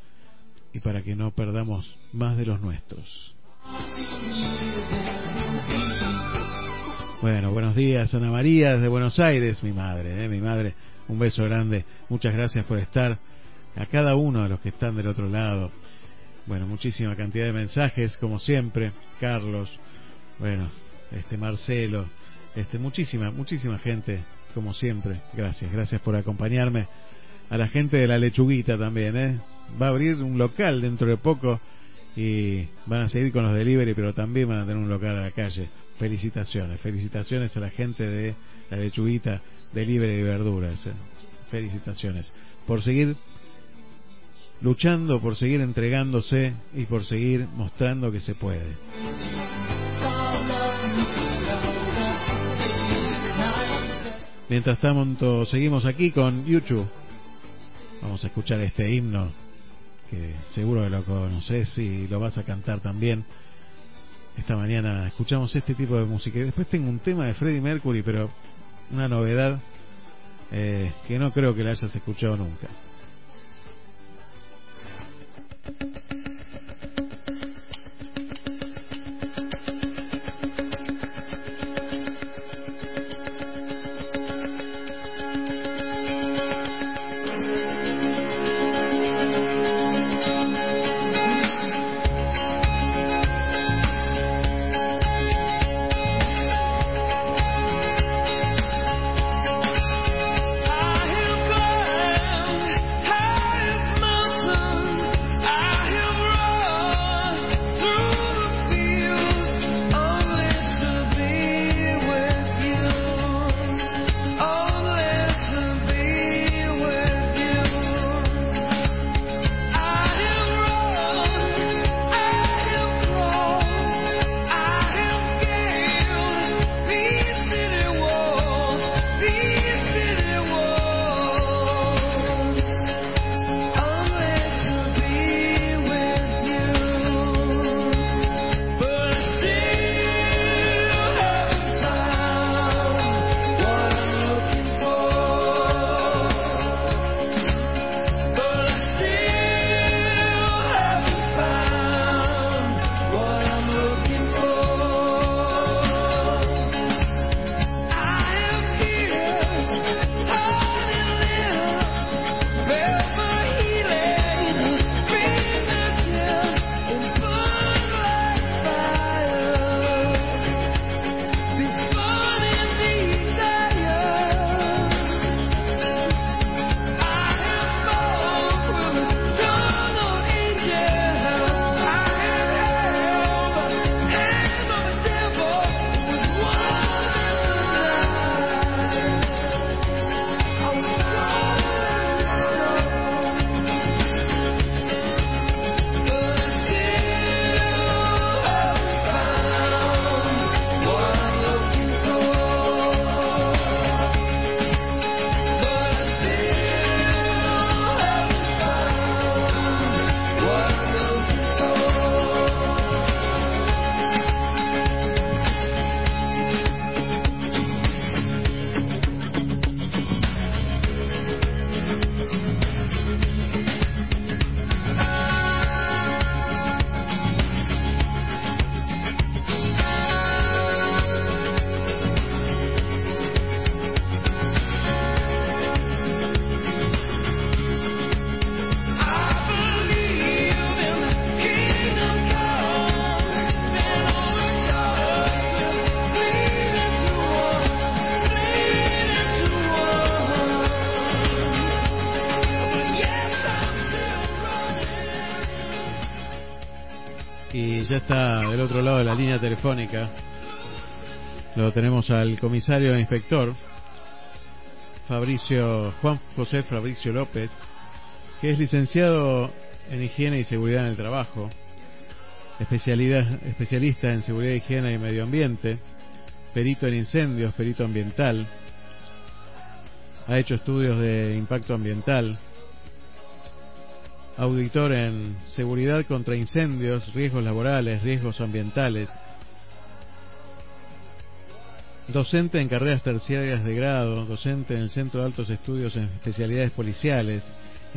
y para que no perdamos más de los nuestros. Bueno, buenos días Ana María desde Buenos Aires, mi madre, ¿eh? mi madre, un beso grande, muchas gracias por estar, a cada uno de los que están del otro lado, bueno, muchísima cantidad de mensajes, como siempre, Carlos, bueno, este Marcelo, este muchísima, muchísima gente, como siempre, gracias, gracias por acompañarme, a la gente de la lechuguita también, ¿eh? va a abrir un local dentro de poco y van a seguir con los delivery, pero también van a tener un local a la calle. Felicitaciones, felicitaciones a la gente de la lechuguita de verduras. ¿eh? Felicitaciones por seguir luchando, por seguir entregándose y por seguir mostrando que se puede. Mientras tanto, seguimos aquí con YouTube. Vamos a escuchar este himno que seguro que lo conoces y lo vas a cantar también. Esta mañana escuchamos este tipo de música. Y después tengo un tema de Freddie Mercury, pero una novedad eh, que no creo que la hayas escuchado nunca. Otro lado de la línea telefónica. Lo tenemos al comisario e inspector, Fabricio, Juan José Fabricio López, que es licenciado en Higiene y Seguridad en el Trabajo, especialidad, especialista en Seguridad, Higiene y Medio Ambiente, perito en incendios, perito ambiental, ha hecho estudios de impacto ambiental, auditor en seguridad contra incendios, riesgos laborales, riesgos ambientales, docente en carreras terciarias de grado, docente en el Centro de Altos Estudios en especialidades policiales,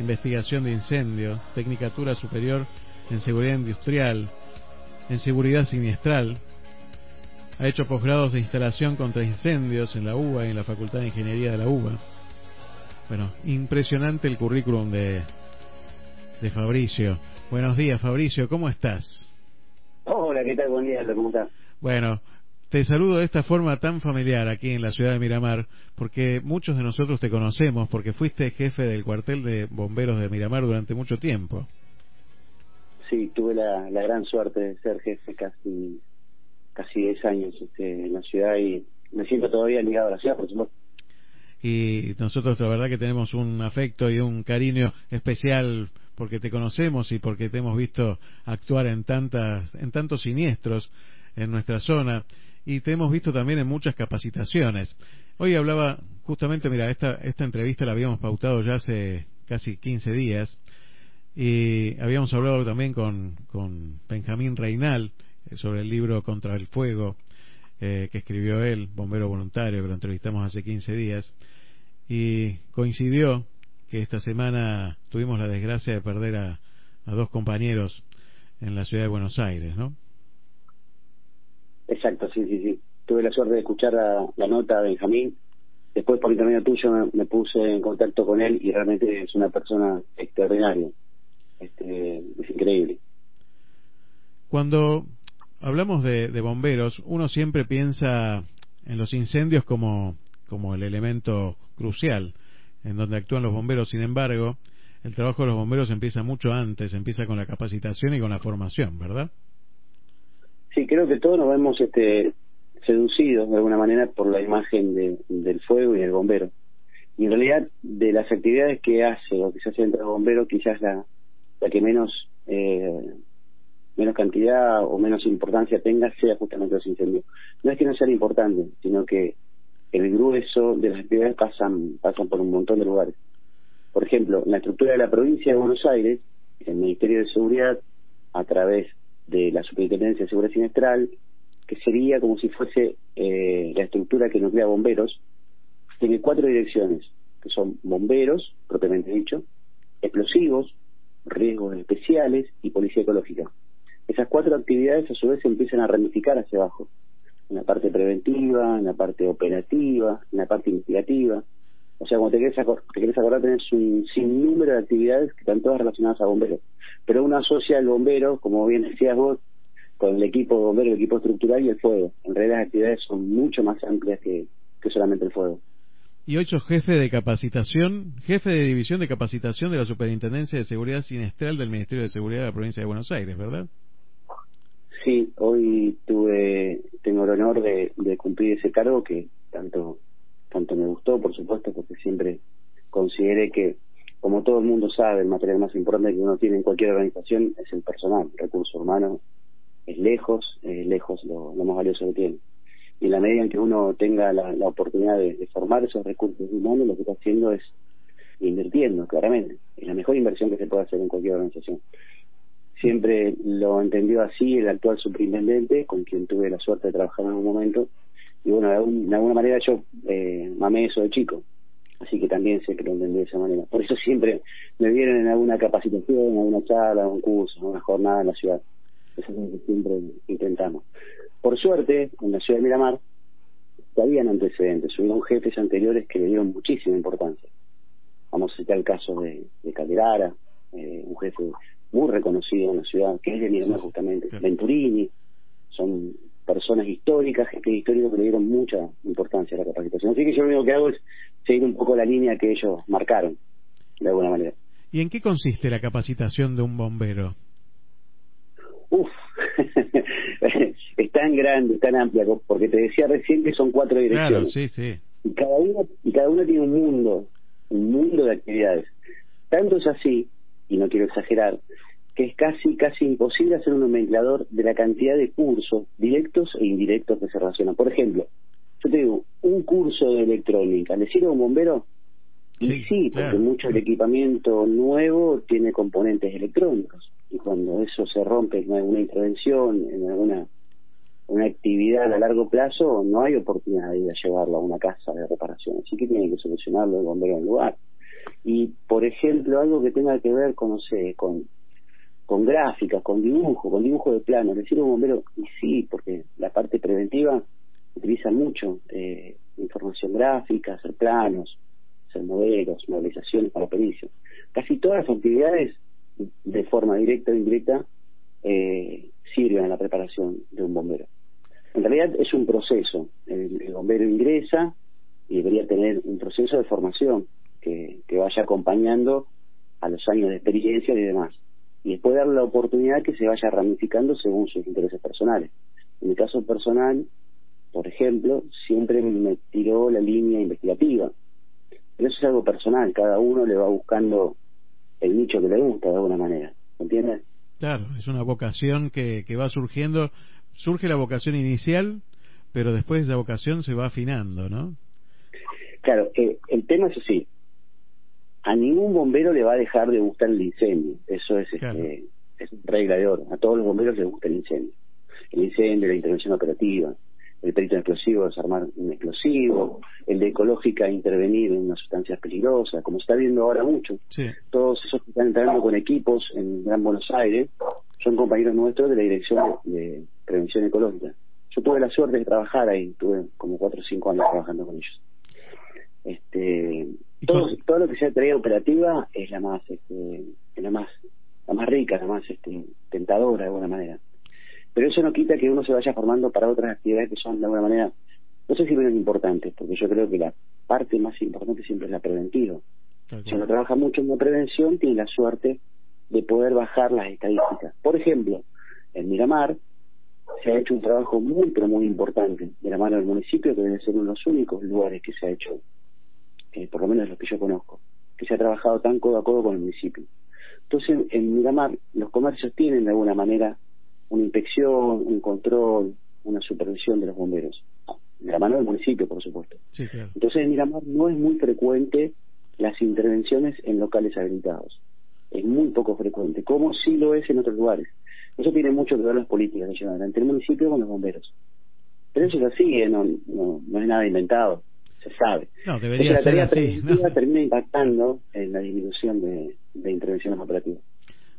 investigación de incendios, tecnicatura superior en seguridad industrial, en seguridad siniestral, ha hecho posgrados de instalación contra incendios en la UBA y en la Facultad de Ingeniería de la UBA. Bueno, impresionante el currículum de, de Fabricio. Buenos días, Fabricio, ¿cómo estás? Hola, ¿qué tal? Buen día, ¿cómo estás? Bueno, te saludo de esta forma tan familiar aquí en la ciudad de Miramar, porque muchos de nosotros te conocemos, porque fuiste jefe del cuartel de bomberos de Miramar durante mucho tiempo. Sí, tuve la, la gran suerte de ser jefe casi casi 10 años este, en la ciudad y me siento todavía ligado a la ciudad, por supuesto. Y nosotros la verdad que tenemos un afecto y un cariño especial porque te conocemos y porque te hemos visto actuar en tantas en tantos siniestros en nuestra zona y te hemos visto también en muchas capacitaciones. Hoy hablaba justamente, mira, esta esta entrevista la habíamos pautado ya hace casi 15 días y habíamos hablado también con con Benjamín Reinal sobre el libro Contra el Fuego eh, que escribió él, bombero voluntario, que lo entrevistamos hace 15 días, y coincidió que esta semana tuvimos la desgracia de perder a, a dos compañeros en la ciudad de Buenos Aires, ¿no? Exacto, sí, sí, sí. Tuve la suerte de escuchar la, la nota de Benjamín. Después, por intermedio tuyo, me, me, puse en contacto con él y realmente es una persona extraordinaria. Este, es increíble. Cuando hablamos de, de, bomberos, uno siempre piensa en los incendios como, como el elemento crucial en donde actúan los bomberos. Sin embargo, el trabajo de los bomberos empieza mucho antes, empieza con la capacitación y con la formación, ¿verdad? Sí, creo que todos nos vemos este, seducidos de alguna manera por la imagen de, del fuego y del bombero. Y en realidad, de las actividades que hace o que se hace dentro del bombero, quizás la, la que menos eh, menos cantidad o menos importancia tenga sea justamente los incendios. No es que no sean importantes, sino que el grueso de las actividades pasan, pasan por un montón de lugares. Por ejemplo, la estructura de la provincia de Buenos Aires, el Ministerio de Seguridad, a través de la Superintendencia de Seguridad Sinestral, que sería como si fuese eh, la estructura que nuclea bomberos, tiene cuatro direcciones, que son bomberos, propiamente dicho, explosivos, riesgos especiales y policía ecológica. Esas cuatro actividades a su vez se empiezan a ramificar hacia abajo, en la parte preventiva, en la parte operativa, en la parte investigativa. O sea, cuando te quieres, acordar, te querés acordar, tenés un sinnúmero de actividades que están todas relacionadas a bomberos. Pero uno asocia al bombero, como bien decías vos, con el equipo de bombero, el equipo estructural y el fuego. En realidad las actividades son mucho más amplias que, que solamente el fuego. Y sos jefe de capacitación, jefe de división de capacitación de la Superintendencia de Seguridad Sinestral del Ministerio de Seguridad de la Provincia de Buenos Aires, ¿verdad? Sí, hoy tuve, tengo el honor de, de cumplir ese cargo que tanto, tanto me gustó, por supuesto, porque siempre consideré que, como todo el mundo sabe, el material más importante que uno tiene en cualquier organización es el personal, el recurso humano es lejos, es lejos lo, más valioso que tiene. Y en la medida en que uno tenga la, la oportunidad de, formar esos recursos humanos, lo que está haciendo es invirtiendo, claramente. Es la mejor inversión que se puede hacer en cualquier organización siempre lo entendió así el actual superintendente, con quien tuve la suerte de trabajar en algún momento. Y bueno, de, algún, alguna manera yo eh, mamé eso de chico, así que también sé que lo entendí de esa manera. Por eso siempre me vieron en alguna capacitación, en alguna charla, en un curso, en una jornada en la ciudad. Eso es lo que siempre intentamos. Por suerte, en la ciudad de Miramar, habían antecedentes, hubieron jefes anteriores que le dieron muchísima importancia. Vamos a citar el caso de, de Calderara, eh, un jefe muy reconocido en la ciudad, que es de Miramar justamente, Venturini, son personas históricas, gente histórica que le dieron mucha importancia a la capacitación. Así que yo lo único que hago es seguir un poco la línea que ellos marcaron, de alguna manera. ¿Y en qué consiste la capacitación de un bombero? Uf, es tan grande, es tan amplia, porque te decía recién que son cuatro Claro, direcciones. sí, sí. Y cada uno, y cada uno tiene un mundo, un mundo de actividades. Tanto es así, y no quiero exagerar, que es casi, casi imposible hacer un nomenclador de la cantidad de cursos directos e indirectos que se relacionan. Por ejemplo, yo te digo, un curso de electrónica, ¿le sirve a un bombero? Y sí, porque claro. mucho del equipamiento nuevo tiene componentes electrónicos. Y cuando eso se rompe en alguna intervención, en alguna una actividad a largo plazo, no hay oportunidad de ir a llevarlo a una casa de reparación. Así que tiene que solucionarlo el bombero en lugar. Y, por ejemplo, algo que tenga que ver con, no sé, con, con gráficas, con dibujo, con dibujo de plano, ¿le sirve un bombero? Y sí, porque la parte preventiva utiliza mucho eh, información gráfica, hacer planos, hacer modelos, movilizaciones para pericia. Casi todas las actividades, de forma directa o indirecta, eh, sirven a la preparación de un bombero. En realidad es un proceso. El bombero ingresa y debería tener un proceso de formación que, que vaya acompañando a los años de experiencia y demás. Y después darle la oportunidad que se vaya ramificando según sus intereses personales. En mi caso personal, por ejemplo, siempre me tiró la línea investigativa. Pero eso es algo personal, cada uno le va buscando el nicho que le gusta de alguna manera. ¿Entiendes? Claro, es una vocación que, que va surgiendo. Surge la vocación inicial, pero después esa vocación se va afinando, ¿no? Claro, eh, el tema es así. A ningún bombero le va a dejar de gustar el incendio. Eso es, este, es regla de oro. A todos los bomberos les gusta el incendio. El incendio, la intervención operativa, el perito explosivo, desarmar un explosivo, el de ecológica, intervenir en unas sustancias peligrosas, como se está viendo ahora mucho. Sí. Todos esos que están entrando con equipos en Gran Buenos Aires son compañeros nuestros de la Dirección de, de Prevención Ecológica. Yo tuve la suerte de trabajar ahí, tuve como cuatro o cinco años trabajando con ellos. Este, todo, todo lo que sea tarea operativa es la más, este, es la más, la más rica, la más este, tentadora de alguna manera. Pero eso no quita que uno se vaya formando para otras actividades que son de alguna manera, no sé si menos importantes, porque yo creo que la parte más importante siempre es la preventiva. Si uno trabaja mucho en la prevención, tiene la suerte de poder bajar las estadísticas. Por ejemplo, en Miramar se ha hecho un trabajo muy, pero muy importante de la mano del municipio, que debe ser uno de los únicos lugares que se ha hecho, eh, por lo menos los que yo conozco, que se ha trabajado tan codo a codo con el municipio. Entonces, en Miramar, los comercios tienen de alguna manera una inspección, un control, una supervisión de los bomberos. De la mano del municipio, por supuesto. Sí, claro. Entonces, en Miramar no es muy frecuente las intervenciones en locales habilitados. Es muy poco frecuente, como sí lo es en otros lugares. Eso tiene mucho que ver las políticas que llevan adelante el municipio con los bomberos. Pero eso es así, ¿eh? no, no, no es nada inventado, se sabe. No, debería Entonces, la ser así, preventiva termina impactando en la disminución de, de intervenciones operativas.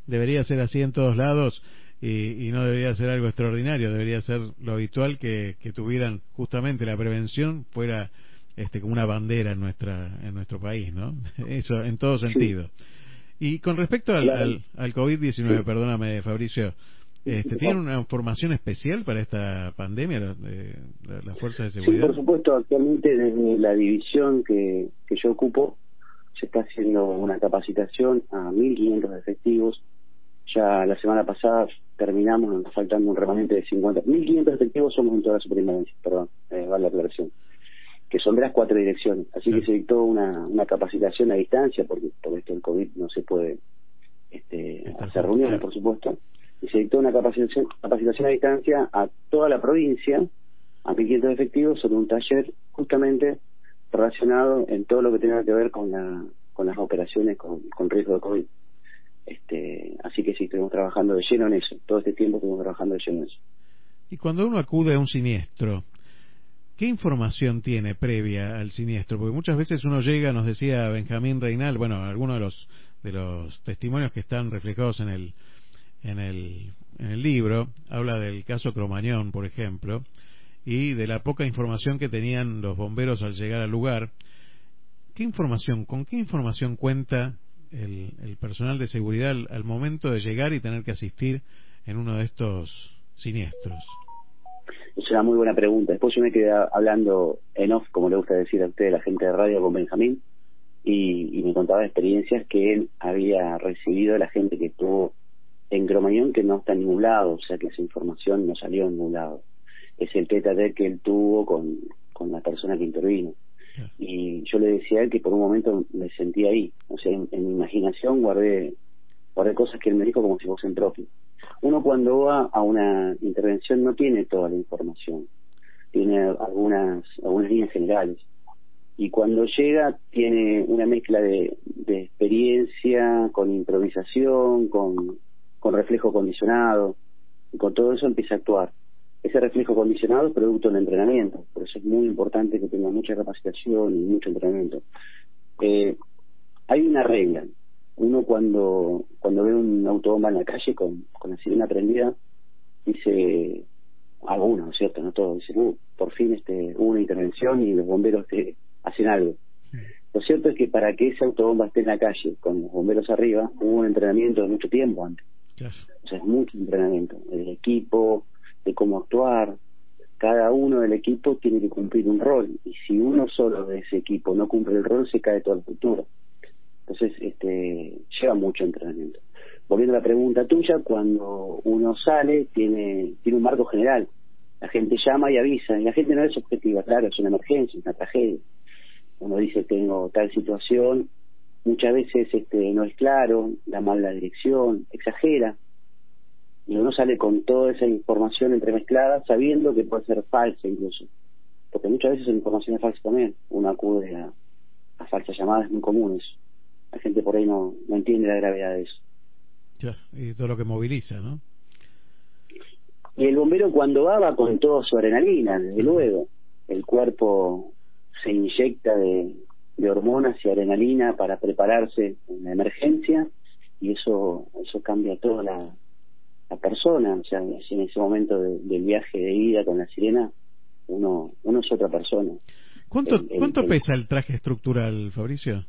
Debería ser así en todos lados y, y no debería ser algo extraordinario, debería ser lo habitual que, que tuvieran justamente la prevención fuera este como una bandera en nuestra en nuestro país, ¿no? Eso en todo sentido. Y con respecto al, al, al COVID-19, Sí. perdóname Fabricio, este, ¿tienen una formación especial para esta pandemia la, de- la- las fuerzas de Sí, seguridad? por supuesto, actualmente desde la división que, que yo ocupo se está haciendo una capacitación a 1.500 efectivos. Ya la semana pasada terminamos, nos está faltando un remanente de 50. 1.500 efectivos somos en toda la superintendencia, perdón, eh, vale la aclaración, que son de las cuatro direcciones. Así que se dictó una, una capacitación a distancia, porque por esto el COVID no se puede este, hacer reuniones, por supuesto. Y se dictó una capacitación, capacitación a distancia a toda la provincia, a 1.500 efectivos, sobre un taller justamente relacionado en todo lo que tenga que ver con la con las operaciones con, riesgo de COVID. Este, así que sí, estuvimos trabajando de lleno en eso. Todo este tiempo estuvimos trabajando de lleno en eso. Y cuando uno acude a un siniestro, ¿qué información tiene previa al siniestro? Porque muchas veces uno llega, nos decía Benjamín Reinal, bueno, algunos de los de los testimonios que están reflejados en el en el en el libro, habla del caso Cromañón, por ejemplo, y de la poca información que tenían los bomberos al llegar al lugar. ¿Qué información, con qué información cuenta el, personal de seguridad al, momento de llegar y tener que asistir en uno de estos siniestros? Es una muy buena pregunta. Después yo me quedé hablando en off, como le gusta decir a usted, la gente de radio con Benjamín, y, y me contaba experiencias que él había recibido la gente que estuvo en Cromañón que no está en ningún lado, o sea que esa información no salió en ningún lado. Es el tete a que él tuvo con, con la persona que intervino. Y yo le decía a él que por un momento me sentí ahí, o sea, en, en mi imaginación guardé, guardé cosas que él me dijo como si fuesen propias. Uno cuando va a una intervención no tiene toda la información, tiene algunas, algunas líneas generales. Y cuando llega tiene una mezcla de, de experiencia con improvisación, con, con reflejo condicionado, y con todo eso empieza a actuar. Ese reflejo condicionado es producto del entrenamiento, por eso es muy importante que tenga mucha capacitación y mucho entrenamiento. Eh, hay una regla, uno cuando cuando ve un autobomba en la calle con, con la sirena prendida, dice, algunos, ¿no es cierto? No todos, dice, uh, por fin este, hubo una intervención y los bomberos te hacen algo. Lo cierto es que para que esa autobomba esté en la calle con los bomberos arriba, hubo un entrenamiento de mucho tiempo antes. O sea, es mucho entrenamiento, del equipo, de cómo actuar. Cada uno del equipo tiene que cumplir un rol y si uno solo de ese equipo no cumple el rol, se cae toda la estructura. Entonces, este, lleva mucho entrenamiento. Volviendo a la pregunta tuya, cuando uno sale, tiene, tiene un marco general. La gente llama y avisa, y la gente no es objetiva, claro, es una emergencia, es una tragedia. Uno dice, tengo tal situación, muchas veces este, no es claro, da mal la dirección, exagera, y uno sale con toda esa información entremezclada, sabiendo que puede ser falsa incluso. Porque muchas veces la información es falsa también. Uno acude a, a falsas llamadas muy comunes la gente por ahí no, no entiende la gravedad de eso. Claro, y todo lo que moviliza, ¿no? Y el bombero cuando va, va con toda su adrenalina, desde luego. El cuerpo se inyecta de, de hormonas y adrenalina para prepararse en la emergencia y eso eso cambia toda la, la persona. O sea, en ese momento de- del viaje de ida con la sirena, uno uno es otra persona. ¿Cuánto, El- el- ¿cuánto el- pesa el traje estructural, Fabricio?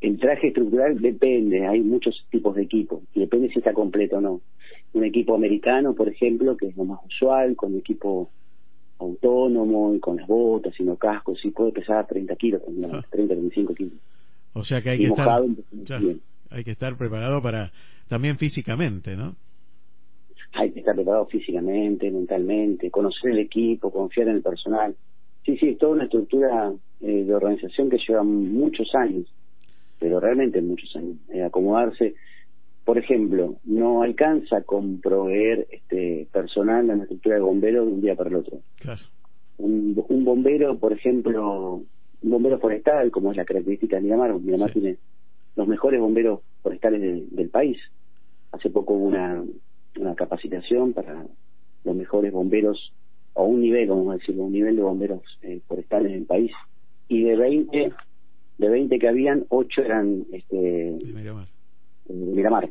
El traje estructural depende, hay muchos tipos de equipo, y depende si está completo o no. Un equipo americano, por ejemplo, que es lo más usual, con equipo autónomo y con las botas y no cascos, sí puede pesar 30 kilos, también, 30, 35 kilos. O sea que hay Y que estar, bien. hay que estar preparado para también físicamente, ¿no? Hay que estar preparado físicamente, mentalmente, conocer el equipo, confiar en el personal. Sí, sí, es toda una estructura eh, de organización que lleva muchos años, pero realmente muchos años. Eh, acomodarse, por ejemplo, no alcanza con proveer este personal a la estructura de bomberos de un día para el otro. Claro. Un, un bombero, por ejemplo, un bombero forestal, como es la característica de Miramar, Miramar tiene los mejores bomberos forestales del- del país. Hace poco hubo una, una capacitación para los mejores bomberos, o un nivel, vamos a decirlo, un nivel de bomberos eh, forestales en el país. Y de 20, de 20 que habían, 8 eran este, de Miramar. Miramar.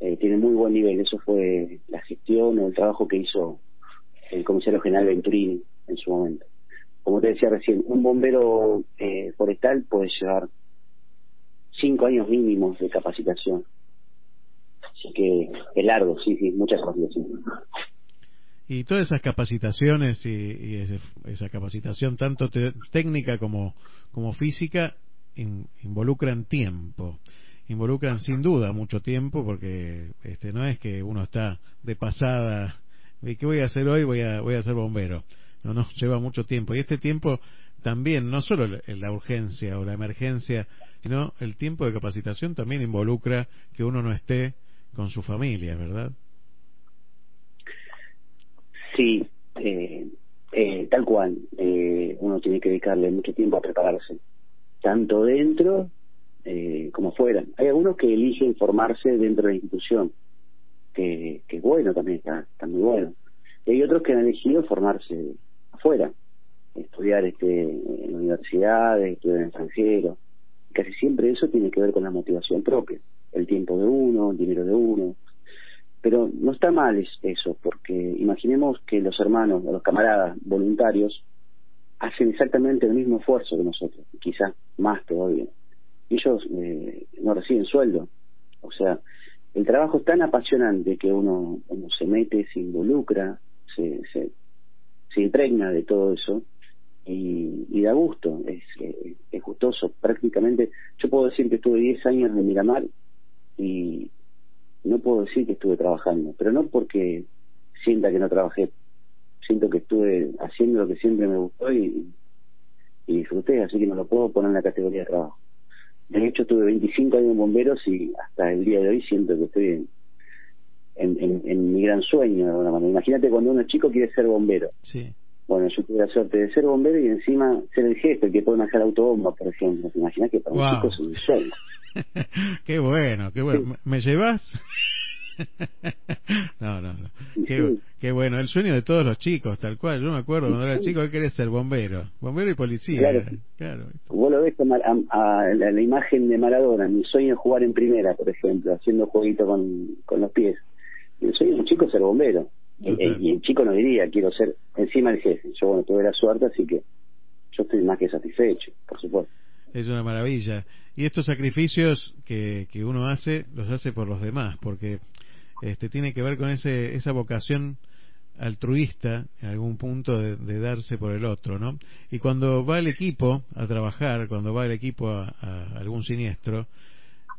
Eh, tiene muy buen nivel, eso fue la gestión o el trabajo que hizo el comisario general Venturini en su momento. Como te decía recién, un bombero eh, forestal puede llevar cinco años mínimos de capacitación. Así que es largo, sí, sí, muchas capacitaciones. Y todas esas capacitaciones y, y ese- esa capacitación tanto te- técnica como, como física in- involucran tiempo. Involucran sin duda mucho tiempo porque este no es que uno está de pasada ¿y qué voy a hacer hoy? Voy a voy a ser bombero. No, no, lleva mucho tiempo y este tiempo también no solo la urgencia o la emergencia, sino el tiempo de capacitación también involucra que uno no esté con su familia, ¿verdad? Sí, eh, eh, tal cual. Eh, uno tiene que dedicarle mucho tiempo a prepararse, tanto dentro eh, como fuera. Hay algunos que eligen formarse dentro de la institución, que, que es bueno también, está, muy bueno. Y hay otros que han elegido formarse afuera, estudiar este, en universidades, estudiar en extranjero. Casi siempre eso tiene que ver con la motivación propia, el tiempo de uno, el dinero de uno. Pero no está mal es- eso, porque imaginemos que los hermanos o los camaradas voluntarios hacen exactamente el mismo esfuerzo que nosotros, quizás más todavía. Ellos eh, no reciben sueldo. O sea, el trabajo es tan apasionante que uno, uno se mete, se involucra, se, se, se impregna de todo eso y, y da gusto, es, es gustoso. Prácticamente, yo puedo decir que estuve 10 años en Miramar y no puedo decir que estuve trabajando, pero no porque sienta que no trabajé, siento que estuve haciendo lo que siempre me gustó y disfruté, así que no lo puedo poner en la categoría de trabajo. De hecho, tuve 25 años en bomberos y hasta el día de hoy siento que estoy en, en, en- en mi gran sueño de alguna manera. Imagínate cuando uno es chico quiere ser bombero. Sí. Bueno, yo tuve la suerte de ser bombero y encima ser el jefe, el que puede manejar autobomba, por ejemplo. ¿Te imaginas que para Wow. un chico es un sueño? qué bueno, qué bueno. ¿Me- ¿Me llevas? no, no, no. Qué, qué bueno, el sueño de todos los chicos, tal cual. Yo me acuerdo cuando era chico, él quería ser bombero. Bombero y policía. Claro. Claro. Vos lo ves a, a- a la, la imagen de Maradona, mi sueño es jugar en primera, por ejemplo, haciendo jueguito con, con los pies. El sueño de un chico es ser bombero. Y, y el chico no diría, quiero ser encima el jefe. Yo, bueno, tuve la suerte, así que yo estoy más que satisfecho, por supuesto. Es una maravilla. Y estos sacrificios que, que uno hace, los hace por los demás, porque este tiene que ver con ese, esa vocación altruista en algún punto de, darse por el otro, ¿no? Y cuando va el equipo a trabajar, cuando va el equipo a, algún siniestro,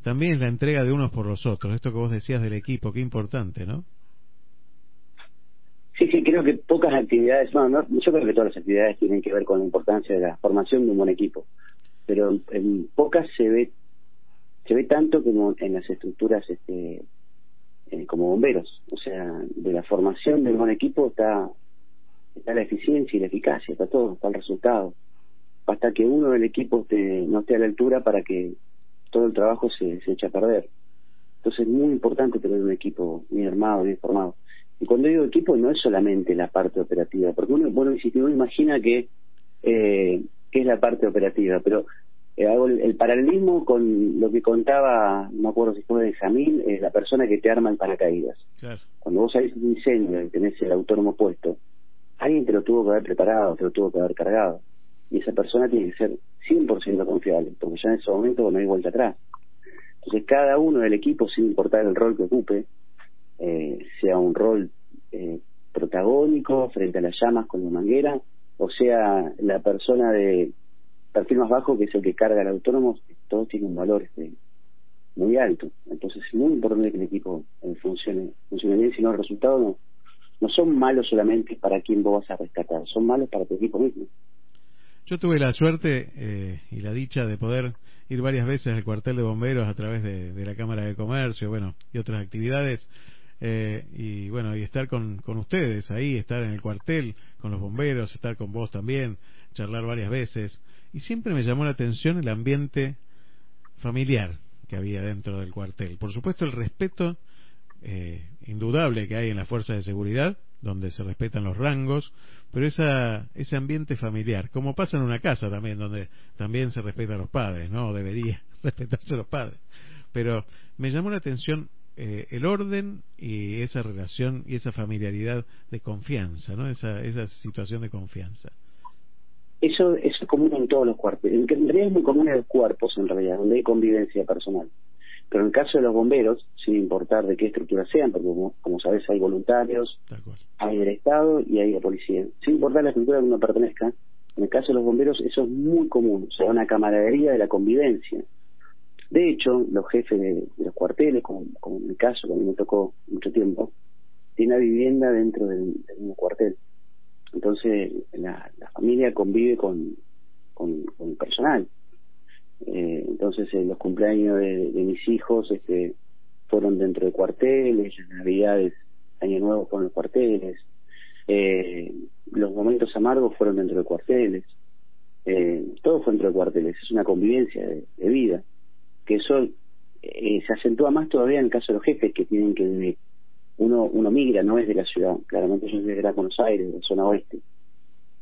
también es la entrega de unos por los otros. Esto que vos decías del equipo, qué importante, ¿no? Sí, sí, creo que pocas actividades, no, no, yo creo que todas las actividades tienen que ver con la importancia de la formación de un buen equipo, pero en, en pocas se ve se ve tanto como en las estructuras este eh, como bomberos, o sea, de la formación del buen equipo está está la eficiencia y la eficacia, está todo, está el resultado. Basta que uno del equipo esté- no esté a la altura para que todo el trabajo se, se eche a perder. Entonces es muy importante tener un equipo bien armado, bien formado. Y cuando digo equipo no es solamente la parte operativa, porque uno, bueno, si uno imagina que, eh, que es la parte operativa, pero eh, hago el, el paralelismo con lo que contaba, no me acuerdo si fue Benjamín, eh, la persona que te arma el paracaídas. Claro. Cuando vos salís de un incendio y tenés el autónomo puesto, alguien te lo tuvo que haber preparado, te lo tuvo que haber cargado. Y esa persona tiene que ser 100% confiable, porque ya en ese momento no hay vuelta atrás. Entonces cada uno del equipo, sin importar el rol que ocupe, eh, sea un rol eh, protagónico frente a las llamas con la manguera, o sea la persona de perfil más bajo que es el que carga el autónomo, todos tienen un valor este, muy alto. Entonces es muy importante que el equipo eh, funcione, funcione bien, si no el resultado no, no son malos solamente para quien vos vas a rescatar, son malos para tu equipo mismo. Yo tuve la suerte eh, y la dicha de poder ir varias veces al cuartel de bomberos a través de, la Cámara de Comercio, bueno, y otras actividades, eh, y bueno, y estar con ustedes ahí, estar en el cuartel con los bomberos, estar con vos también, charlar varias veces, y siempre me llamó la atención el ambiente familiar que había dentro del cuartel. Por supuesto, el respeto eh, indudable que hay en las fuerzas de seguridad, donde se respetan los rangos, pero esa, ese ambiente familiar, como pasa en una casa también, donde también se respetan a los padres, ¿no? Debería respetarse a los padres. Pero me llamó la atención eh, el orden y esa relación y esa familiaridad de confianza, ¿no? Esa, esa situación de confianza. Eso, eso es común en todos los cuerpos. En realidad es muy común en los cuerpos, en realidad, donde hay convivencia personal. Pero en el caso de los bomberos, sin importar de qué estructura sean, porque como, como sabes hay voluntarios, hay del Estado y hay de policía. Sin importar la estructura que uno pertenezca, en el caso de los bomberos eso es muy común, o sea, una camaradería de la convivencia. De hecho, los jefes de, de los cuarteles, como, como en mi caso, que a mí me tocó mucho tiempo, tiene una vivienda dentro del, del mismo cuartel. Entonces, la, la familia convive con, con, el personal. Eh, entonces, eh, los cumpleaños de, mis hijos este, fueron dentro de cuarteles, las navidades, año nuevo fueron en cuarteles, eh, los momentos amargos fueron dentro de cuarteles, eh, todo fue dentro de cuarteles, es una convivencia de, de vida, que eso eh, se acentúa más todavía en el caso de los jefes que tienen que vivir. Uno, uno migra, no es de la ciudad, claramente yo soy de Gran Buenos Aires, de la zona oeste,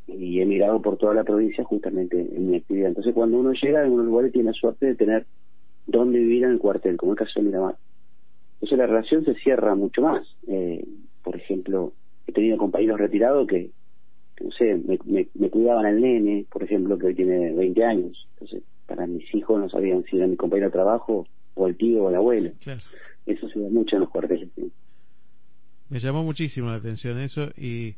y he migrado por toda la provincia justamente en mi actividad. Entonces cuando uno llega a algunos lugares tiene la suerte de tener dónde vivir en el cuartel, como el caso de Miramar. Entonces la relación se cierra mucho más. Eh, por ejemplo, he tenido compañeros retirados que, que no sé, me, me, me cuidaban al nene, por ejemplo, que hoy tiene 20 años. Entonces, para mis hijos no sabían si era mi compañero de trabajo o el tío o el abuelo. Claro. Eso se da mucho en los cuarteles. sí. Me llamó muchísimo la atención eso y,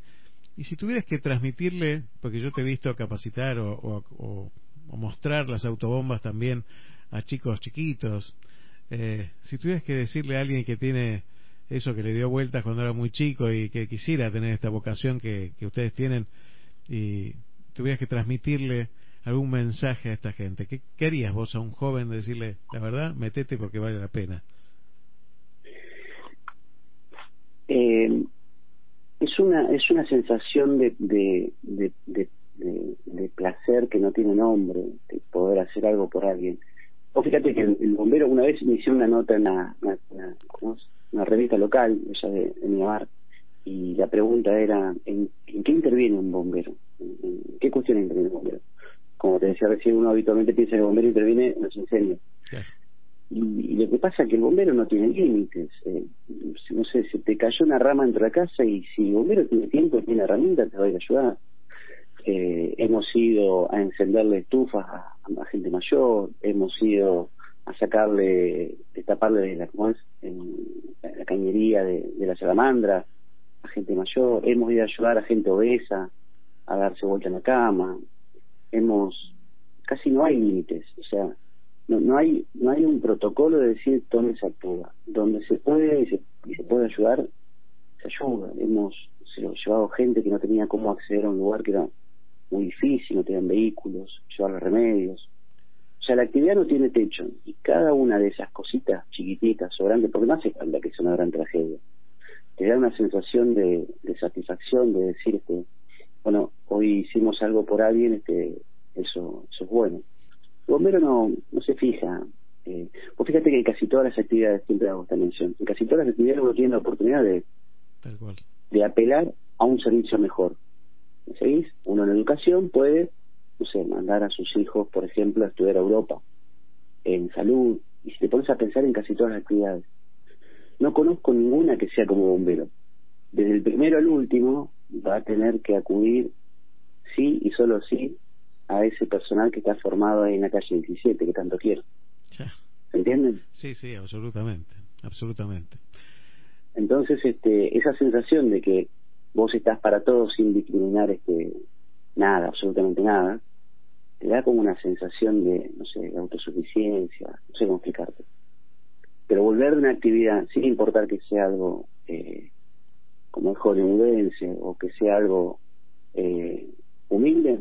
y si tuvieras que transmitirle, porque yo te he visto capacitar o, o, o- mostrar las autobombas también a chicos chiquitos, eh, si tuvieras que decirle a alguien que tiene eso que le dio vueltas cuando era muy chico y que quisiera tener esta vocación que, que ustedes tienen y tuvieras que transmitirle algún mensaje a esta gente. ¿Qué, qué harías vos a un joven de decirle, la verdad, metete porque vale la pena? Eh, es una es una sensación de de, de, placer que no tiene nombre, de poder hacer algo por alguien. Vos fíjate que el, bombero una vez me hicieron una nota en una, una, revista local, ella de, Miramar, y la pregunta era, ¿en, qué interviene un bombero? ¿En, qué cuestión interviene un bombero? Como te decía recién, uno habitualmente piensa que el bombero interviene en los incendios. Y, y lo que pasa es que el bombero no tiene límites. eh, no sé, si te cayó una rama entre la casa y si el bombero tiene tiempo, tiene herramientas, te va a ayudar. Eh, hemos ido a encenderle estufas a, gente mayor, hemos ido a sacarle, a taparle la, la cañería de, de la salamandra a gente mayor, hemos ido a ayudar a gente obesa a darse vuelta en la cama, hemos, casi no hay límites, o sea, no, no hay no hay un protocolo de decir dónde se actúa donde se puede y se, y se puede ayudar se ayuda. Hemos llevado gente que no tenía cómo acceder a un lugar que era muy difícil no tenían vehículos llevarle remedios. O sea la actividad no tiene techo. Y cada una de esas cositas chiquititas o grandes porque no hace falta que sea una gran tragedia te da una sensación de, de satisfacción de decir este bueno hoy hicimos algo por alguien este eso eso es bueno el bombero no, no se fija. Eh, vos fíjate que en casi todas las actividades, siempre hago esta mención, en casi todas las actividades uno tiene la oportunidad de, Tal cual. de apelar a un servicio mejor. ¿Me seguís? Uno en educación puede, no sé, mandar a sus hijos, por ejemplo, a estudiar a Europa, en salud, y si te pones a pensar en casi todas las actividades. No conozco ninguna que sea como bombero. Desde el primero al último va a tener que acudir, sí y solo sí, a ese personal que está formado ahí en la calle 17, que tanto quiero. ¿Se entienden? Sí, sí, absolutamente, absolutamente. Entonces, este, esa sensación de que vos estás para todos sin discriminar este, nada, absolutamente nada, te da como una sensación de, no sé, de autosuficiencia, no sé cómo explicarte. Pero volver de una actividad, sin importar que sea algo eh, como es hollywoodense o que sea algo eh, humilde,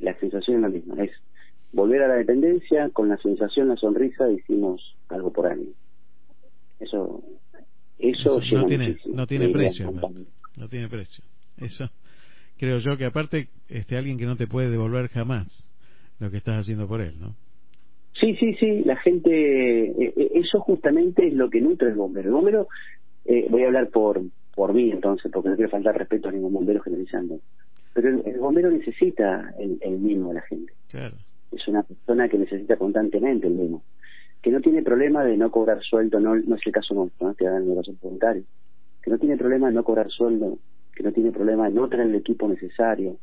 la sensación es la misma, es volver a la dependencia con la sensación, la sonrisa, hicimos algo por alguien. Eso, eso, Eso no tiene, muchísimo. no tiene precio, no tiene precio. Eso creo yo que aparte este alguien que no te puede devolver jamás lo que estás haciendo por él, ¿no? Sí, sí, sí, la gente, eh, eh, eso justamente es lo que nutre el bombero. El bombero, eh, voy a hablar por por mí entonces, porque no quiero faltar respeto a ningún bombero generalizando, pero el, el bombero necesita el, el mimo de la gente. Claro. Es una persona que necesita constantemente el mimo, que no tiene problema de no cobrar sueldo, no, no es el caso nuestro, ¿no? que hagan negocios voluntarios, que no tiene problema de no cobrar sueldo, que no tiene problema de no tener el equipo necesario,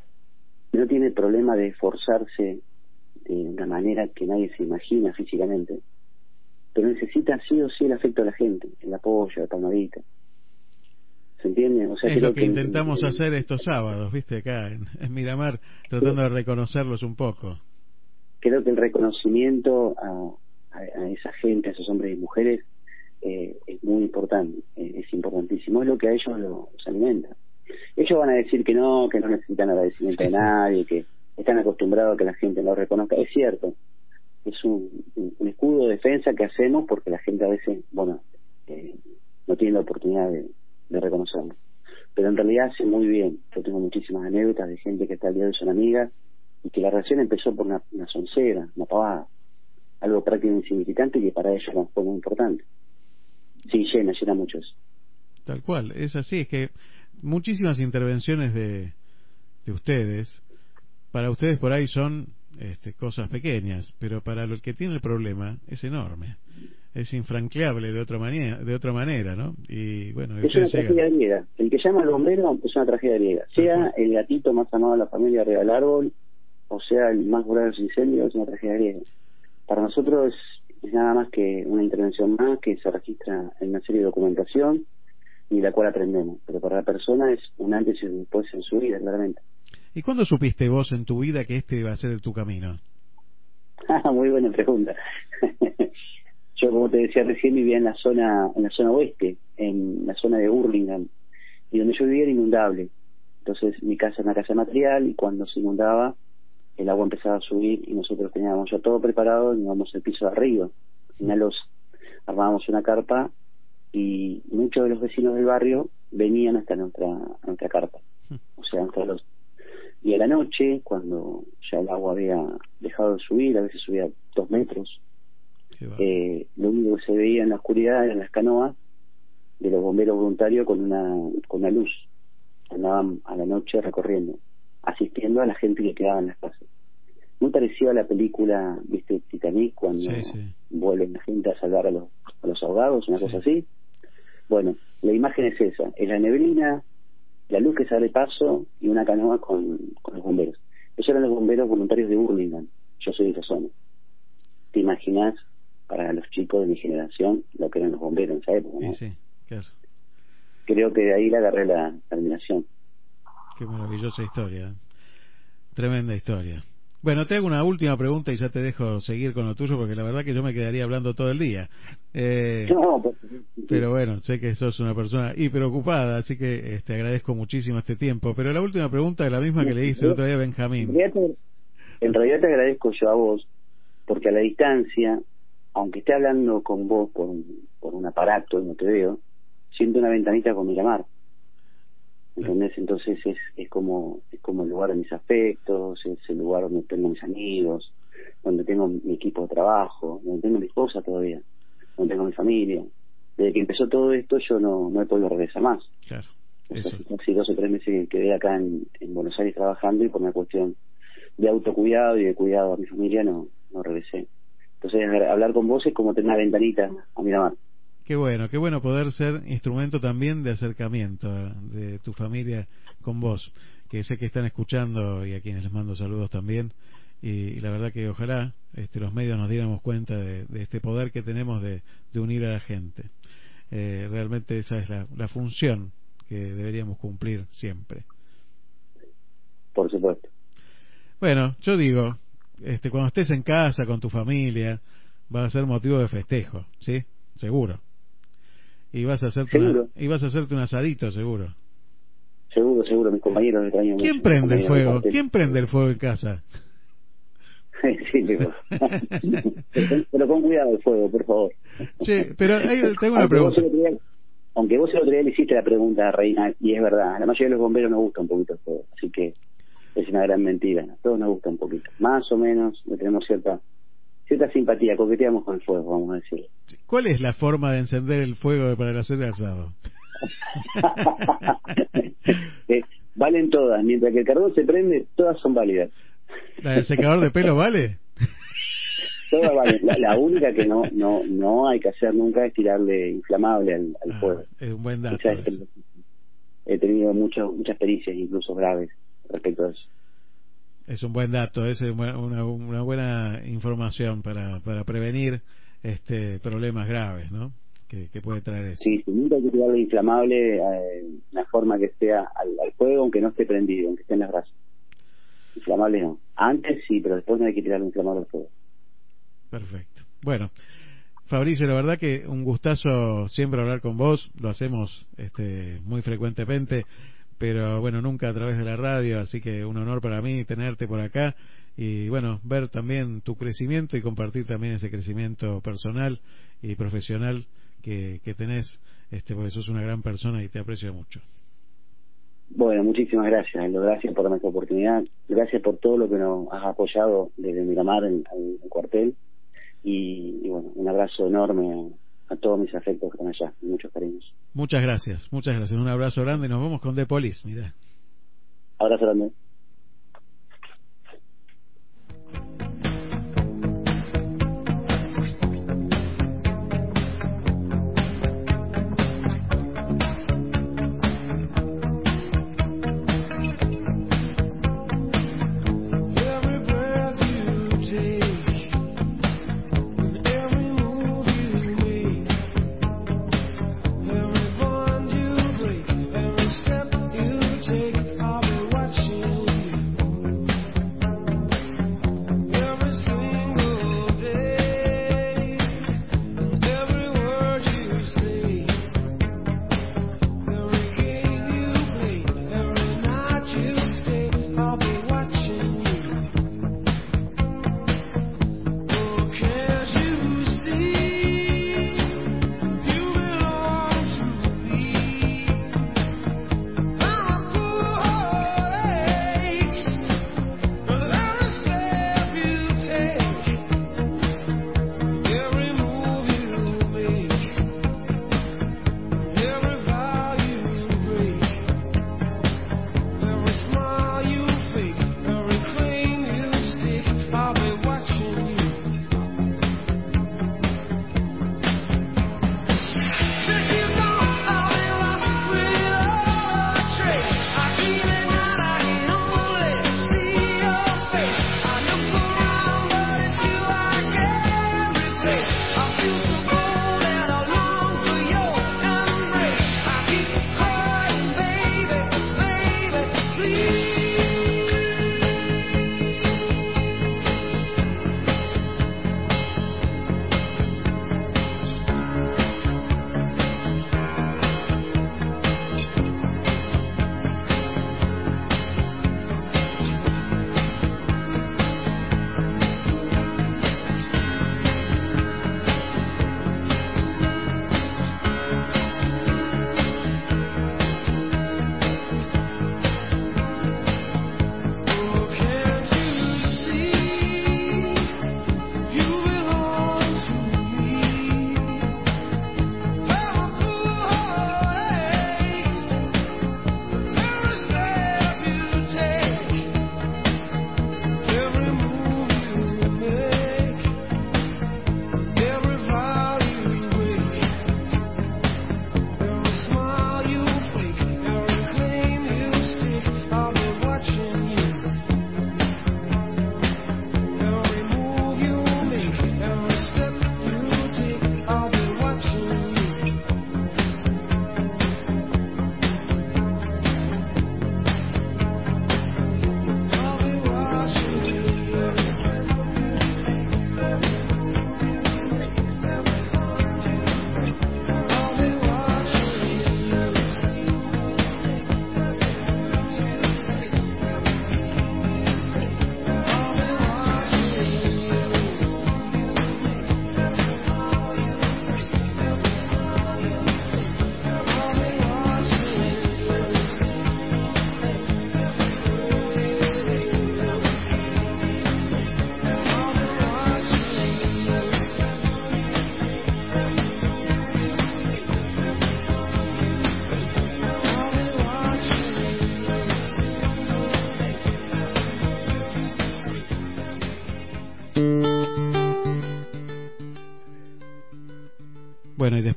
que no tiene problema de esforzarse de una manera que nadie se imagina físicamente, pero necesita sí o sí el afecto de la gente, el apoyo, la palmadita. ¿Se entiende? O sea, es creo lo que intentamos hacer estos sábados, viste, acá en, en Miramar, tratando de reconocerlos un poco. creo que el reconocimiento a, a- a esa gente, a esos hombres y mujeres, eh, es muy importante, eh, es importantísimo, es lo que a ellos lo- los alimenta. Ellos van a decir que no, que no necesitan agradecimiento de nadie, que están acostumbrados a que la gente lo reconozca. Es cierto, es un escudo de defensa que hacemos porque la gente a veces, bueno, eh, no tiene la oportunidad de, de reconocerlo. Pero en realidad hace muy bien. Yo tengo muchísimas anécdotas de gente que está al día de hoy son amigas y que la relación empezó por una, soncera, una pavada, algo prácticamente insignificante y que para ellos fue muy importante. Sí, llena, llena mucho eso. Tal cual, es así, es que muchísimas intervenciones de, de ustedes, para ustedes por ahí son este, cosas pequeñas, pero para el que tiene el problema es enorme, es infranqueable de otra manera, de otra manera, ¿no? Y bueno, Es una tragedia griega. El que llama al bombero es una tragedia griega. Sea el gatito más amado de la familia arriba del árbol, o sea el más curado de los incendios, es una tragedia griega. Para nosotros es, es nada más que una intervención más que se registra en una serie de documentación y la cual aprendemos. Pero para la persona es un antes y un después en su vida, claramente. ¿Y cuándo supiste vos en tu vida que este iba a ser tu camino? Muy buena pregunta. yo como te decía recién vivía en la zona en la zona oeste en la zona de Burlingame y donde yo vivía era inundable entonces mi casa era una casa material y cuando se inundaba el agua empezaba a subir y nosotros teníamos ya todo preparado y íbamos al piso de arriba una losa armábamos una carpa y muchos de los vecinos del barrio venían hasta nuestra nuestra carpa o sea hasta los y a la noche cuando ya el agua había dejado de subir a veces subía dos metros eh, lo único que se veía en la oscuridad eran las canoas de los bomberos voluntarios con una con una luz. Andaban a la noche recorriendo asistiendo a la gente que quedaba en las casas. Muy parecido a la película viste Titanic cuando Sí, sí. vuelven la gente a salvar a los a los ahogados una cosa así. Bueno la imagen es esa es la neblina la luz que sale paso y una canoa con, con los bomberos esos eran los bomberos voluntarios de Burlingame yo soy de esa zona te imaginas para los chicos de mi generación lo que eran los bomberos en esa época ¿no? Sí, sí, claro. creo que de ahí le agarré la terminación Qué maravillosa historia. Tremenda historia. Bueno, te hago una última pregunta y ya te dejo seguir con lo tuyo porque la verdad que yo me quedaría hablando todo el día. Eh, no, pues, pero bueno, sé que sos una persona hiperocupada, así que este, agradezco muchísimo este tiempo. Pero la última pregunta es la misma que le hice el otro día a en Benjamín. realidad, te, en realidad te agradezco yo a vos porque a la distancia aunque esté hablando con vos por, un- por un aparato y no te veo siento una ventanita con Miramar ¿entendés? entonces es, es como es como el lugar de mis afectos es el lugar donde tengo mis amigos donde tengo mi equipo de trabajo donde tengo mi esposa todavía donde tengo mi familia desde que empezó todo esto yo no, no he podido regresar más Claro, o sea, casi dos o tres meses que quedé acá en, en Buenos Aires trabajando y por una cuestión de autocuidado y de cuidado a mi familia no, no regresé. Entonces hablar con vos es como tener una ventanita a Miramar. Qué bueno, qué bueno poder ser instrumento también de acercamiento de tu familia con vos, que sé que están escuchando y a quienes les mando saludos también. Y, y la verdad que ojalá este, los medios nos diéramos cuenta de, de este poder que tenemos de, de unir a la gente. Eh, realmente esa es la, la función que deberíamos cumplir siempre. Por supuesto. Bueno, yo digo, este, cuando estés en casa con tu familia, va a ser motivo de festejo, ¿sí? Seguro. Y vas a hacerte, una- vas a hacerte un asadito, seguro. Seguro, seguro, mis compañeros extraño ¿Quién mucho, prende el fuego? ¿Quién prende el fuego en casa? sí, pero... pero con cuidado el fuego, por favor. Che, pero tengo una Aunque pregunta. día- aunque vos el otro día le hiciste la pregunta a Reina, y es verdad, a la mayoría de los bomberos nos gusta un poquito el fuego, así que es una gran mentira. A todos nos gusta un poquito. Más o menos, tenemos cierta cierta simpatía, coqueteamos con el fuego, vamos a decir. ¿Cuál es la forma de encender el fuego para el hacer asado? Eh, valen todas, mientras que el carbón se prende, todas son válidas. ¿La del secador de pelo vale? Todas valen. La, la única que no no no hay que hacer nunca es tirarle inflamable al, al Ah, fuego. es un buen dato. He tenido mucho, muchas pericias, incluso graves, respecto a eso. Es un buen dato, es una, una- buena información para, para prevenir este problemas graves, ¿no? Que, que puede traer eso. Sí, nunca hay que tirarle inflamable, eh, una forma que sea al, al fuego, aunque no esté prendido, aunque esté en las brasas. Inflamable no. Antes sí, pero después no hay que tirarle inflamable al fuego. Perfecto. Bueno, Fabricio, la verdad que un gustazo siempre hablar con vos, lo hacemos este, muy frecuentemente, pero bueno, nunca a través de la radio, así que un honor para mí tenerte por acá y bueno, ver también tu crecimiento y compartir también ese crecimiento personal y profesional que, que tenés, este, porque sos una gran persona y te aprecio mucho. Bueno, muchísimas gracias. Gracias por esta oportunidad. Gracias por todo lo que nos has apoyado desde Miramar en, en el cuartel. Y, y bueno, un abrazo enorme a, todos mis afectos que están allá. Muchos cariños. Muchas gracias, muchas gracias. Un abrazo grande y nos vemos con The Police, mira. Abrazo grande.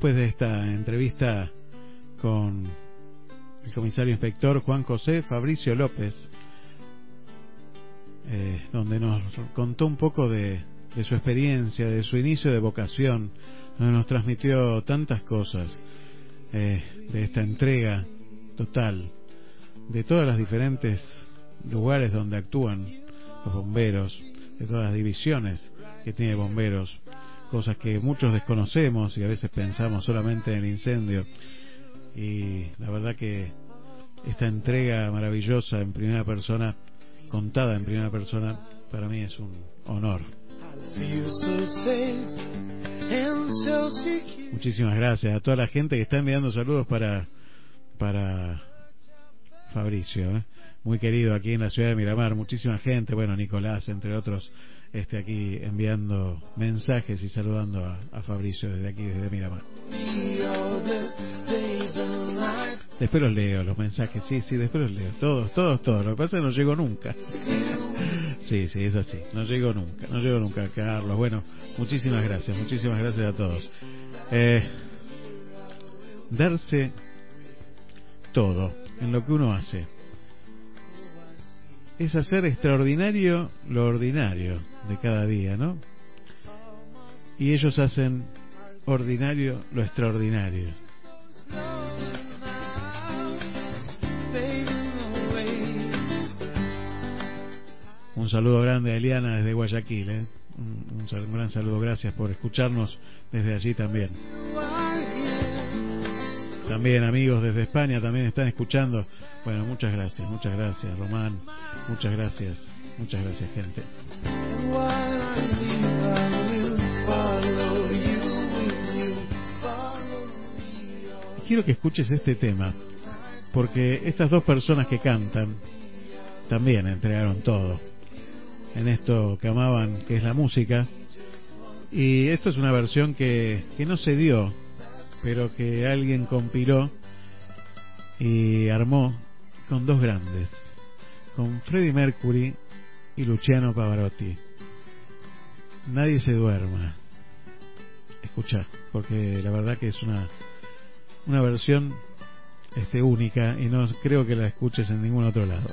Después de esta entrevista con el comisario inspector Juan José Fabricio López, eh, donde nos contó un poco de, su experiencia, de su inicio de vocación, donde nos transmitió tantas cosas eh, de esta entrega total, de todas las diferentes lugares donde actúan los bomberos, de todas las divisiones que tiene bomberos, cosas que muchos desconocemos y a veces pensamos solamente en el incendio. Y la verdad que esta entrega maravillosa en primera persona, contada en primera persona, para mí es un honor. Muchísimas gracias a toda la gente que está enviando saludos para para Fabricio, ¿eh? muy querido aquí en la ciudad de Miramar, muchísima gente, bueno, Nicolás, entre otros, este aquí enviando mensajes y saludando a, a Fabricio desde aquí, desde Miramar. Después los leo, los mensajes, sí, sí, después los leo, todos, todos, todos, lo que pasa es que no llego nunca. Sí, sí, es así, no llego nunca, no llego nunca, Carlos. Bueno, muchísimas gracias, muchísimas gracias a todos. Eh, darse todo en lo que uno hace es hacer extraordinario lo ordinario de cada día, ¿no? Y ellos hacen ordinario lo extraordinario. Un saludo grande a Eliana desde Guayaquil, ¿eh? un, un gran saludo, gracias por escucharnos desde allí también. También amigos desde España también están escuchando. Bueno, muchas gracias, muchas gracias Román, muchas gracias, muchas gracias gente. Quiero que escuches este tema, porque estas dos personas que cantan también entregaron todo en esto que amaban, que es la música. Y esto es una versión que, que no se dio, pero que alguien compiló y armó con dos grandes, con Freddie Mercury y Luciano Pavarotti. Nadie se duerma. Escucha, porque la verdad que es una una versión este única y no creo que la escuches en ningún otro lado.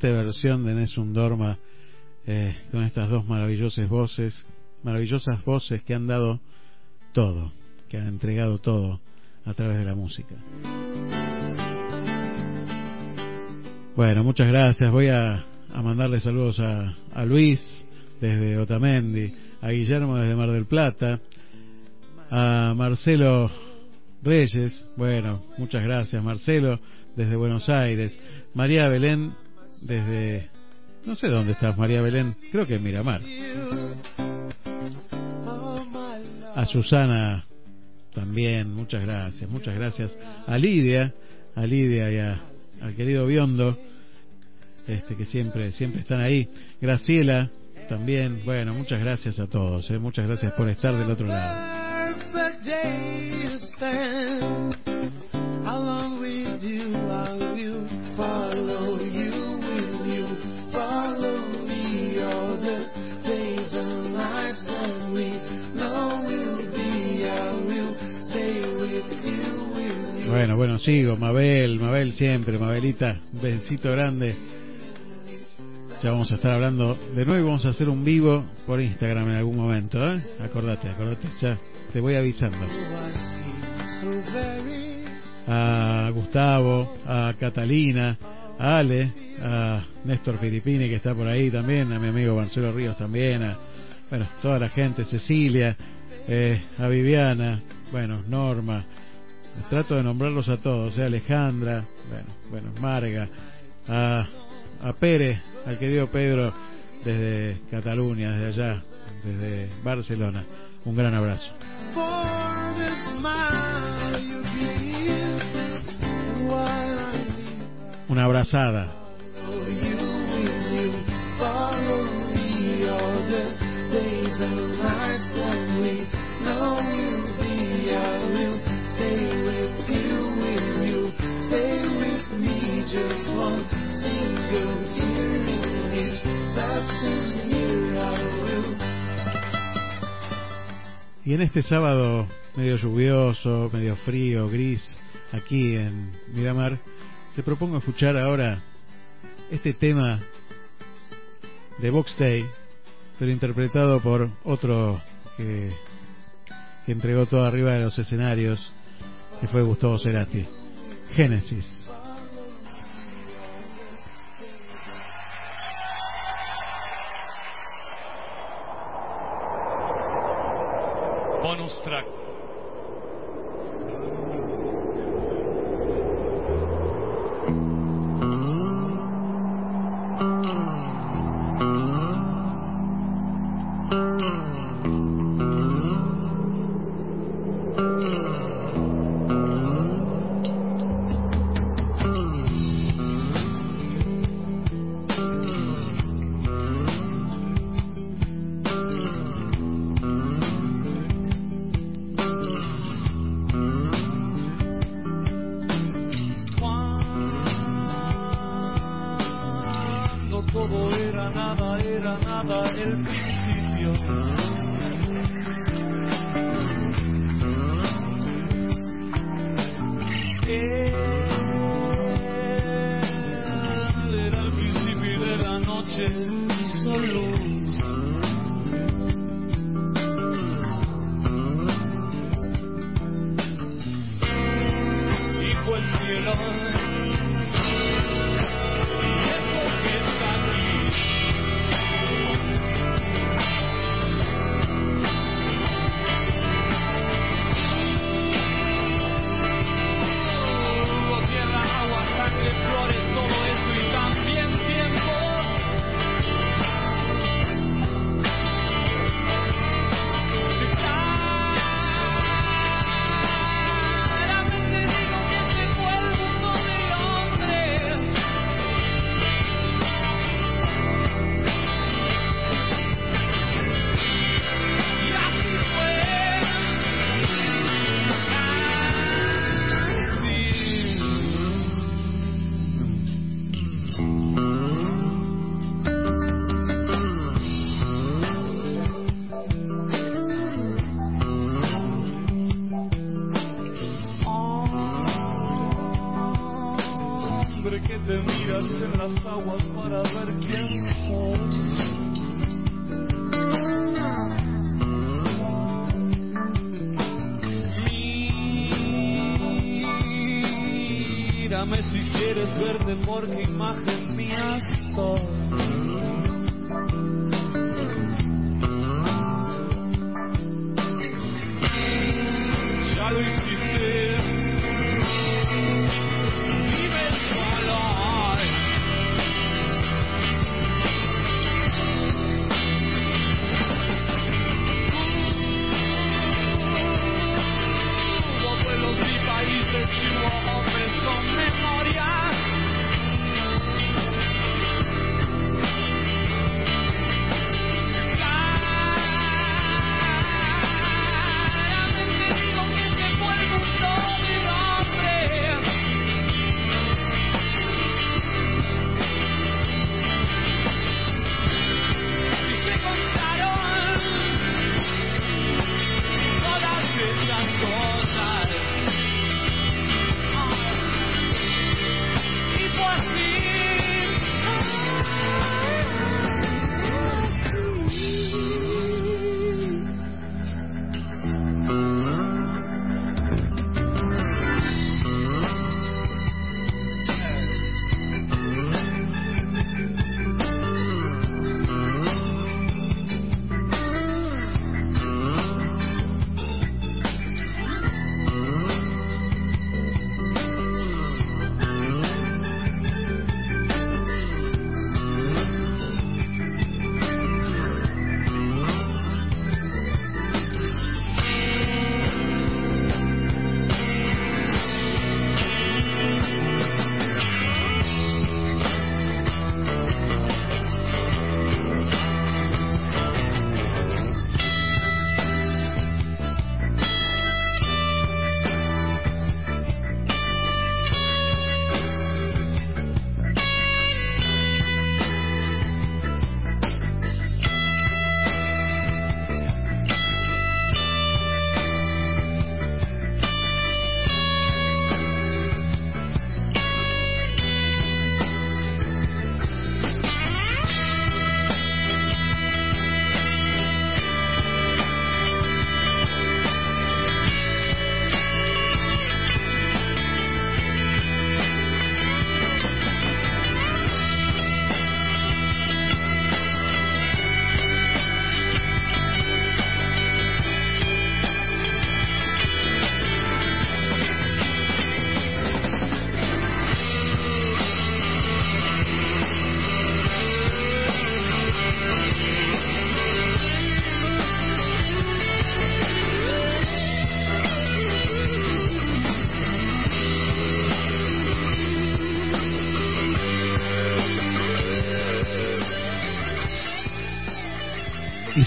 Impresionante versión de Nessun Dorma eh, con estas dos maravillosas voces, maravillosas voces que han dado todo, que han entregado todo a través de la música. Bueno, muchas gracias. Voy a, mandarle saludos a Luis desde Otamendi, a Guillermo desde Mar del Plata, a Marcelo Reyes, bueno, muchas gracias Marcelo desde Buenos Aires, María Belén desde, no sé dónde estás María Belén, creo que en Miramar, a Susana también, muchas gracias, muchas gracias, a Lidia, a Lidia y a, al querido Biondo, este que siempre, siempre están ahí, Graciela también, bueno, muchas gracias a todos, eh, muchas gracias por estar del otro lado. Bueno, sigo, Mabel, Mabel siempre, Mabelita, un besito grande. Ya vamos a estar hablando de nuevo vamos a hacer un vivo por Instagram en algún momento, ¿eh? Acordate, acordate, ya te voy avisando. A Gustavo, a Catalina, a Ale, a Néstor Filipini que está por ahí también, a mi amigo Marcelo Ríos también, a bueno, toda la gente, Cecilia, eh, a Viviana, bueno, Norma, trato de nombrarlos a todos, eh, Alejandra, bueno, bueno, Marga, a, a Pérez, al querido Pedro desde Cataluña, desde allá, desde Barcelona. Un gran abrazo. Una abrazada. Y en este sábado medio lluvioso, medio frío, gris, aquí en Miramar, te propongo escuchar ahora este tema de Box Day, pero interpretado por otro que, que entregó todo arriba de los escenarios, que fue Gustavo Cerati. Génesis. nostra las aguas para ver quién sos. Mírame si quieres verte porque imagen mía sos.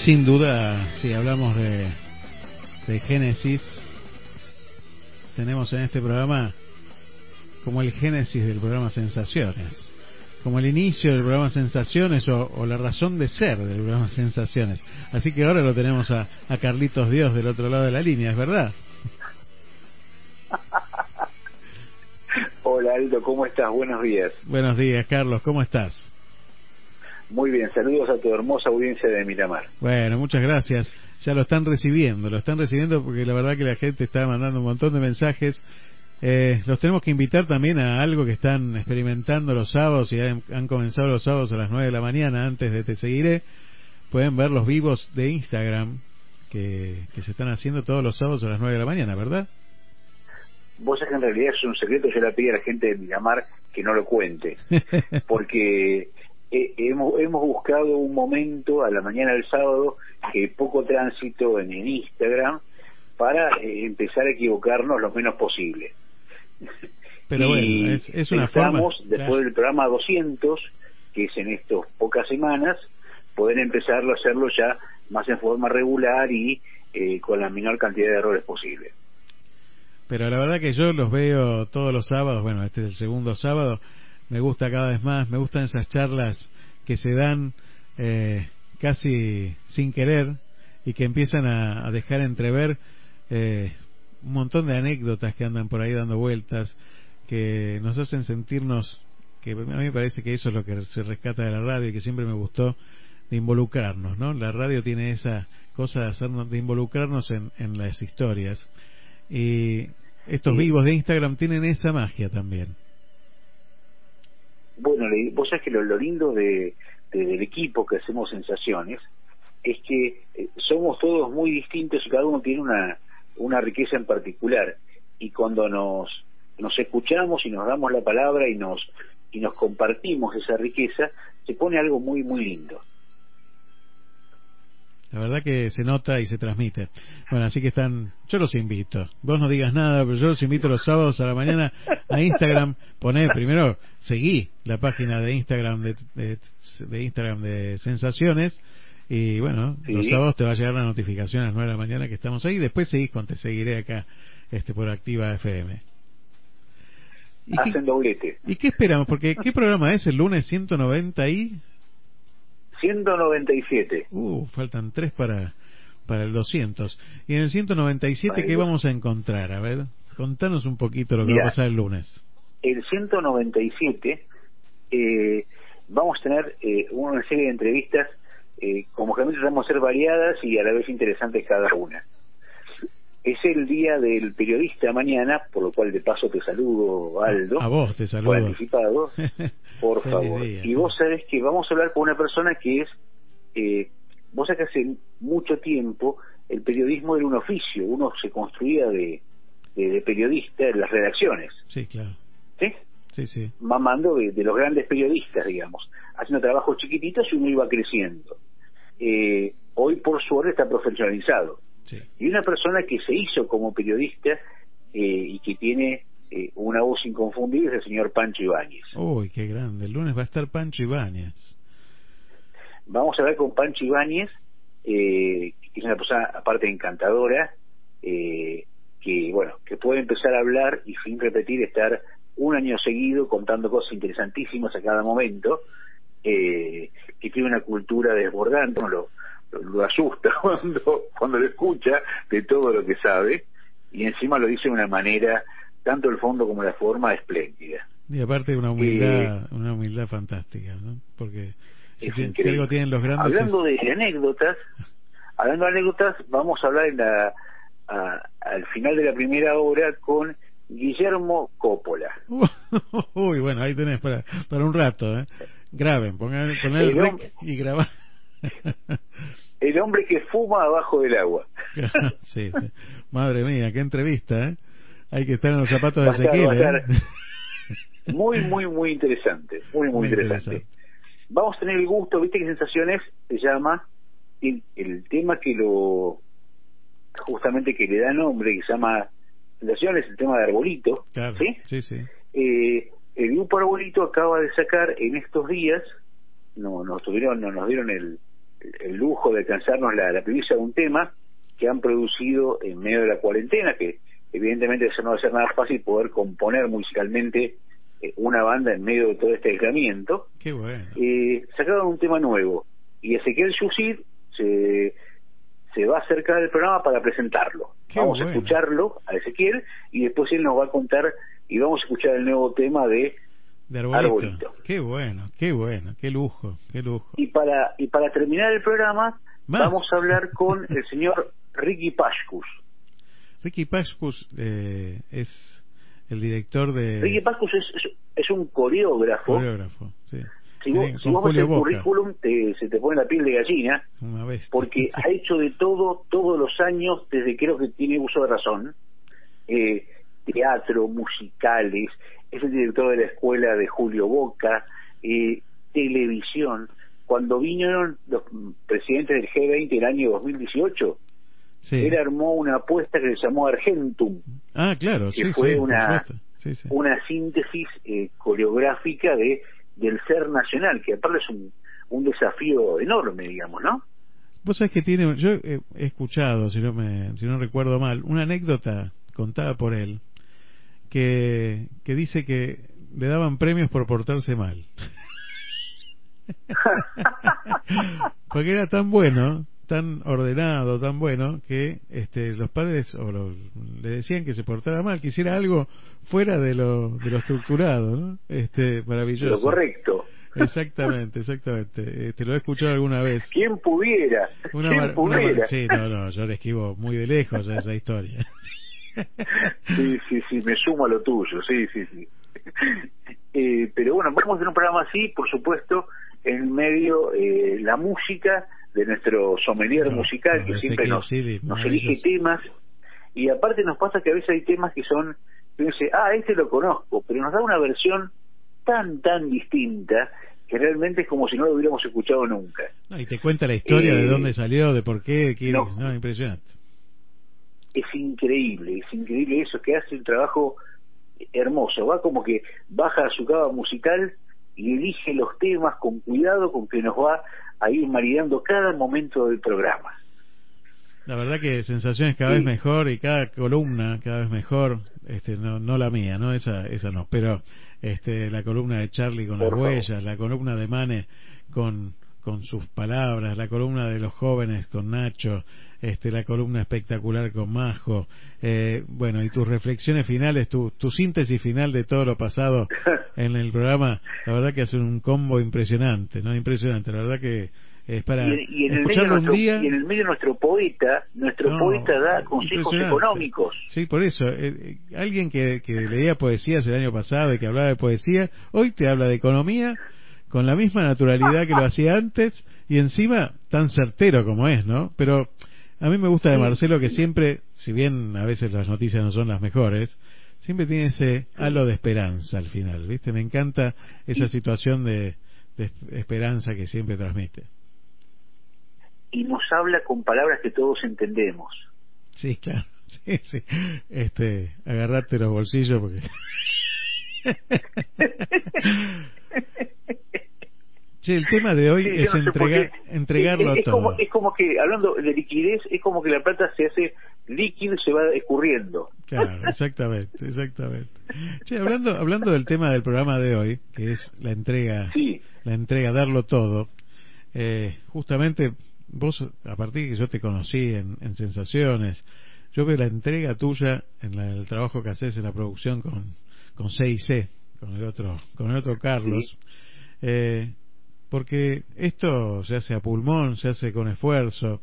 Sin duda, si hablamos de, de Génesis, tenemos en este programa como el génesis del programa Sensaciones, como el inicio del programa Sensaciones o, o la razón de ser del programa Sensaciones. Así que ahora lo tenemos a, a Carlitos Dios del otro lado de la línea, ¿es verdad? Hola Aldo, ¿cómo estás? Buenos días. Buenos días, Carlos, ¿cómo estás? Muy bien, saludos a tu hermosa audiencia de Miramar. Bueno, muchas gracias. Ya lo están recibiendo, lo están recibiendo porque la verdad que la gente está mandando un montón de mensajes. Eh, los tenemos que invitar también a algo que están experimentando los sábados y han, han comenzado los sábados a las 9 de la mañana antes de Te Seguiré. Pueden ver los vivos de Instagram que, que se están haciendo todos los sábados a las 9 de la mañana, ¿verdad? Vos sabés que en realidad es un secreto, yo le pido a la gente de Miramar que no lo cuente, porque eh, hemos, hemos buscado un momento a la mañana del sábado que poco tránsito en el Instagram para eh, empezar a equivocarnos lo menos posible. Pero Y bueno, es, es una forma. después del programa 200, que es en estas pocas semanas, poder empezarlo a hacerlo ya más en forma regular y eh, con la menor cantidad de errores posible. Pero la verdad que yo los veo todos los sábados, bueno, este es el segundo sábado, me gusta cada vez más, me gustan esas charlas que se dan eh, casi sin querer y que empiezan a, a dejar entrever eh, un montón de anécdotas que andan por ahí dando vueltas, que nos hacen sentirnos que a mí me parece que eso es lo que se rescata de la radio y que siempre me gustó de involucrarnos, ¿no? La radio tiene esa cosa de hacernos, de involucrarnos en, en las historias y estos Sí. vivos de Instagram tienen esa magia también. Bueno, vos sabés que lo, lo lindo de- del equipo que hacemos sensaciones es que eh, somos todos muy distintos y cada uno tiene una, una riqueza en particular. Y cuando nos, nos escuchamos y nos damos la palabra y nos, y nos compartimos esa riqueza, se pone algo muy, muy lindo. La verdad que se nota y se transmite. Bueno, así que están, yo los invito. Vos no digas nada, pero yo los invito los sábados a la mañana a Instagram. Poné primero, seguí la página de Instagram de, de, de Instagram de Sensaciones. Y bueno, Sí. los sábados te va a llegar la notificación a las 9 de la mañana que estamos ahí. Después seguís con Te Seguiré acá este por Activa FM. ¿Y qué, doblete. ¿Y qué esperamos? Porque ¿qué programa es el lunes 190 y...? 197. Uh, faltan tres para, para el 200. Y en el 197, ¿qué vamos a encontrar? A ver, contanos un poquito lo que Mirá. va a pasar el lunes. el 197 eh, vamos a tener eh, una serie de entrevistas eh, como que tratamos de ser variadas y a la vez interesantes cada una. Es el día del periodista mañana, por lo cual de paso te saludo, Aldo. A vos te por saludo. anticipado, por favor. día. Y vos sabés que vamos a hablar con una persona que es, eh, vos sabés que hace mucho tiempo el periodismo era un oficio, uno se construía de, de, de periodista en las redacciones, Sí, claro. ¿sí? Sí, sí. mamando de, de los grandes periodistas, digamos, haciendo trabajos chiquititos y uno iba creciendo. Eh, hoy, por suerte, está profesionalizado. Sí. Y una persona que se hizo como periodista eh, y que tiene eh, una voz inconfundible es el señor Pancho Ibáñez. Uy, qué grande. El lunes va a estar Pancho Ibáñez. Vamos a hablar con Pancho Ibáñez, eh, que es una persona aparte encantadora, eh, que bueno, que puede empezar a hablar y sin repetir estar un año seguido contando cosas interesantísimas a cada momento, eh, que tiene una cultura desbordante, lo, lo, asusta cuando, cuando lo escucha de todo lo que sabe, y encima lo dice de una manera, tanto el fondo como la forma, espléndida. Y aparte una humildad, una humildad fantástica, ¿no? Porque si, algo tienen los grandes Hablando es- de anécdotas, hablando de anécdotas, vamos a hablar en la, a- al final de la primera hora con Guillermo Coppola. Uy, bueno, ahí tenés para, para un rato, ¿eh? Graben, pongan, pongan el El rec y graban. El hombre que fuma abajo del agua. sí, sí. Madre mía, qué entrevista, ¿eh? Hay que estar en los zapatos de Ezequiel, ¿eh? Muy, muy, muy interesante. Muy, muy, Muy interesante. interesante. Vamos a tener el gusto, viste que Sensaciones se llama el, el tema que lo justamente que le da nombre, que se llama Sensaciones, el tema de Arbolito. Claro, ¿sí? sí, sí. Eh, el grupo Arbolito acaba de sacar en estos días, no nos tuvieron, no nos dieron el, el lujo de alcanzarnos la, la primicia de un tema que han producido en medio de la cuarentena, que evidentemente eso no va a ser nada fácil poder componer musicalmente eh, una banda en medio de todo este aislamiento. Qué bueno. Eh, sacaron un tema nuevo y Ezequiel Yusid se, se va a acercar al programa para presentarlo. Qué vamos a escucharlo a Ezequiel y después él nos va a contar y vamos a escuchar el nuevo tema de De arbolito. Arbolito. Qué bueno, qué bueno, qué lujo, qué lujo. y para y para terminar el programa Más. vamos a hablar con el señor Ricky Pashkus. Ricky Pascus eh, es el director de... Ricky Pashkus es, es, un coreógrafo. coreógrafo, sí. Si vos, si vos ves el Boca, currículum te, se te pone la piel de gallina una vez. porque ha hecho de todo todos los años desde creo que tiene uso de razón eh, teatro musicales es el director de la escuela de Julio Boca eh, televisión cuando vinieron los presidentes del G20 el año 2018 Sí. él armó una apuesta que se llamó Argentum Ah, claro, que sí, fue sí, una una síntesis eh, coreográfica de del ser nacional que aparte es un, un desafío enorme digamos ¿no? Vos sabés que tiene, yo he escuchado, si no me, si no recuerdo mal, una anécdota contada por él que, que dice que le daban premios por portarse mal. Porque era tan bueno tan ordenado, tan bueno, que este, los padres o lo- le decían que se portara mal, que hiciera algo fuera de lo, de lo estructurado, ¿no? Este, maravilloso. Lo correcto. Exactamente, exactamente. Este, lo he escuchado alguna vez. ¿Quién pudiera? Una ¿Quién una sí, no, no, yo le esquivo muy de lejos a esa historia. Sí, sí, sí, me sumo a lo tuyo, sí, sí, sí. Eh, pero bueno, vamos a hacer un programa así, por supuesto, en medio eh, la música de nuestro sommelier No, musical no, que siempre que nos, sí, nos elige temas y aparte nos pasa que a veces hay temas que son, que dice, ah, este lo conozco, pero nos da una versión tan, tan distinta que realmente es como si no lo hubiéramos escuchado nunca. No, y te cuenta la historia Eh, de dónde salió, de por qué, de quién- no. no, impresionante. Es increíble, es increíble eso, que hace un trabajo hermoso, va como que baja a su cava musical y elige los temas con cuidado con que nos va a ir maridando cada momento del programa. La verdad que sensaciones cada Sí. vez mejor y cada columna cada vez mejor, este no no la mía, no esa esa no, pero este la columna de Charlie con Por las favor. huellas, la columna de Mane con con sus palabras, la columna de los jóvenes con Nacho, este la columna espectacular con Majo, eh, bueno y tus reflexiones finales, tu tu síntesis final de todo lo pasado en el programa, la verdad que hace un combo impresionante, no impresionante, la verdad que es para Y, en- y en el medio nuestro, día y en el medio nuestro poeta, nuestro No, poeta da consejos económicos. Sí, por eso. eh, eh, alguien que, que leía poesías el año pasado y que hablaba de poesía, hoy te habla de economía con la misma naturalidad que lo hacía antes y encima tan certero como es, ¿no? Pero a mí me gusta de Marcelo que siempre, si bien a veces las noticias no son las mejores, siempre tiene ese halo de esperanza al final, ¿viste? Me encanta esa situación de, de esperanza que siempre transmite. Y nos habla con palabras que todos entendemos. Sí, claro. Sí, sí. Este, agarrate los bolsillos porque. Che, el tema de hoy Sí, es no entregar, qué. entregarlo es, es todo. Como, es como que, hablando de liquidez, es como que la plata se hace líquido y se va escurriendo. Claro, exactamente, exactamente. Che, hablando, hablando del tema del programa de hoy, que es la entrega, la entrega, darlo todo, eh, justamente vos, a partir de que yo te conocí en, en Sensaciones, yo veo la entrega tuya en la- el trabajo que haces en la producción con, con C&C, con el otro, con el otro Carlos, eh, porque esto se hace a pulmón, se hace con esfuerzo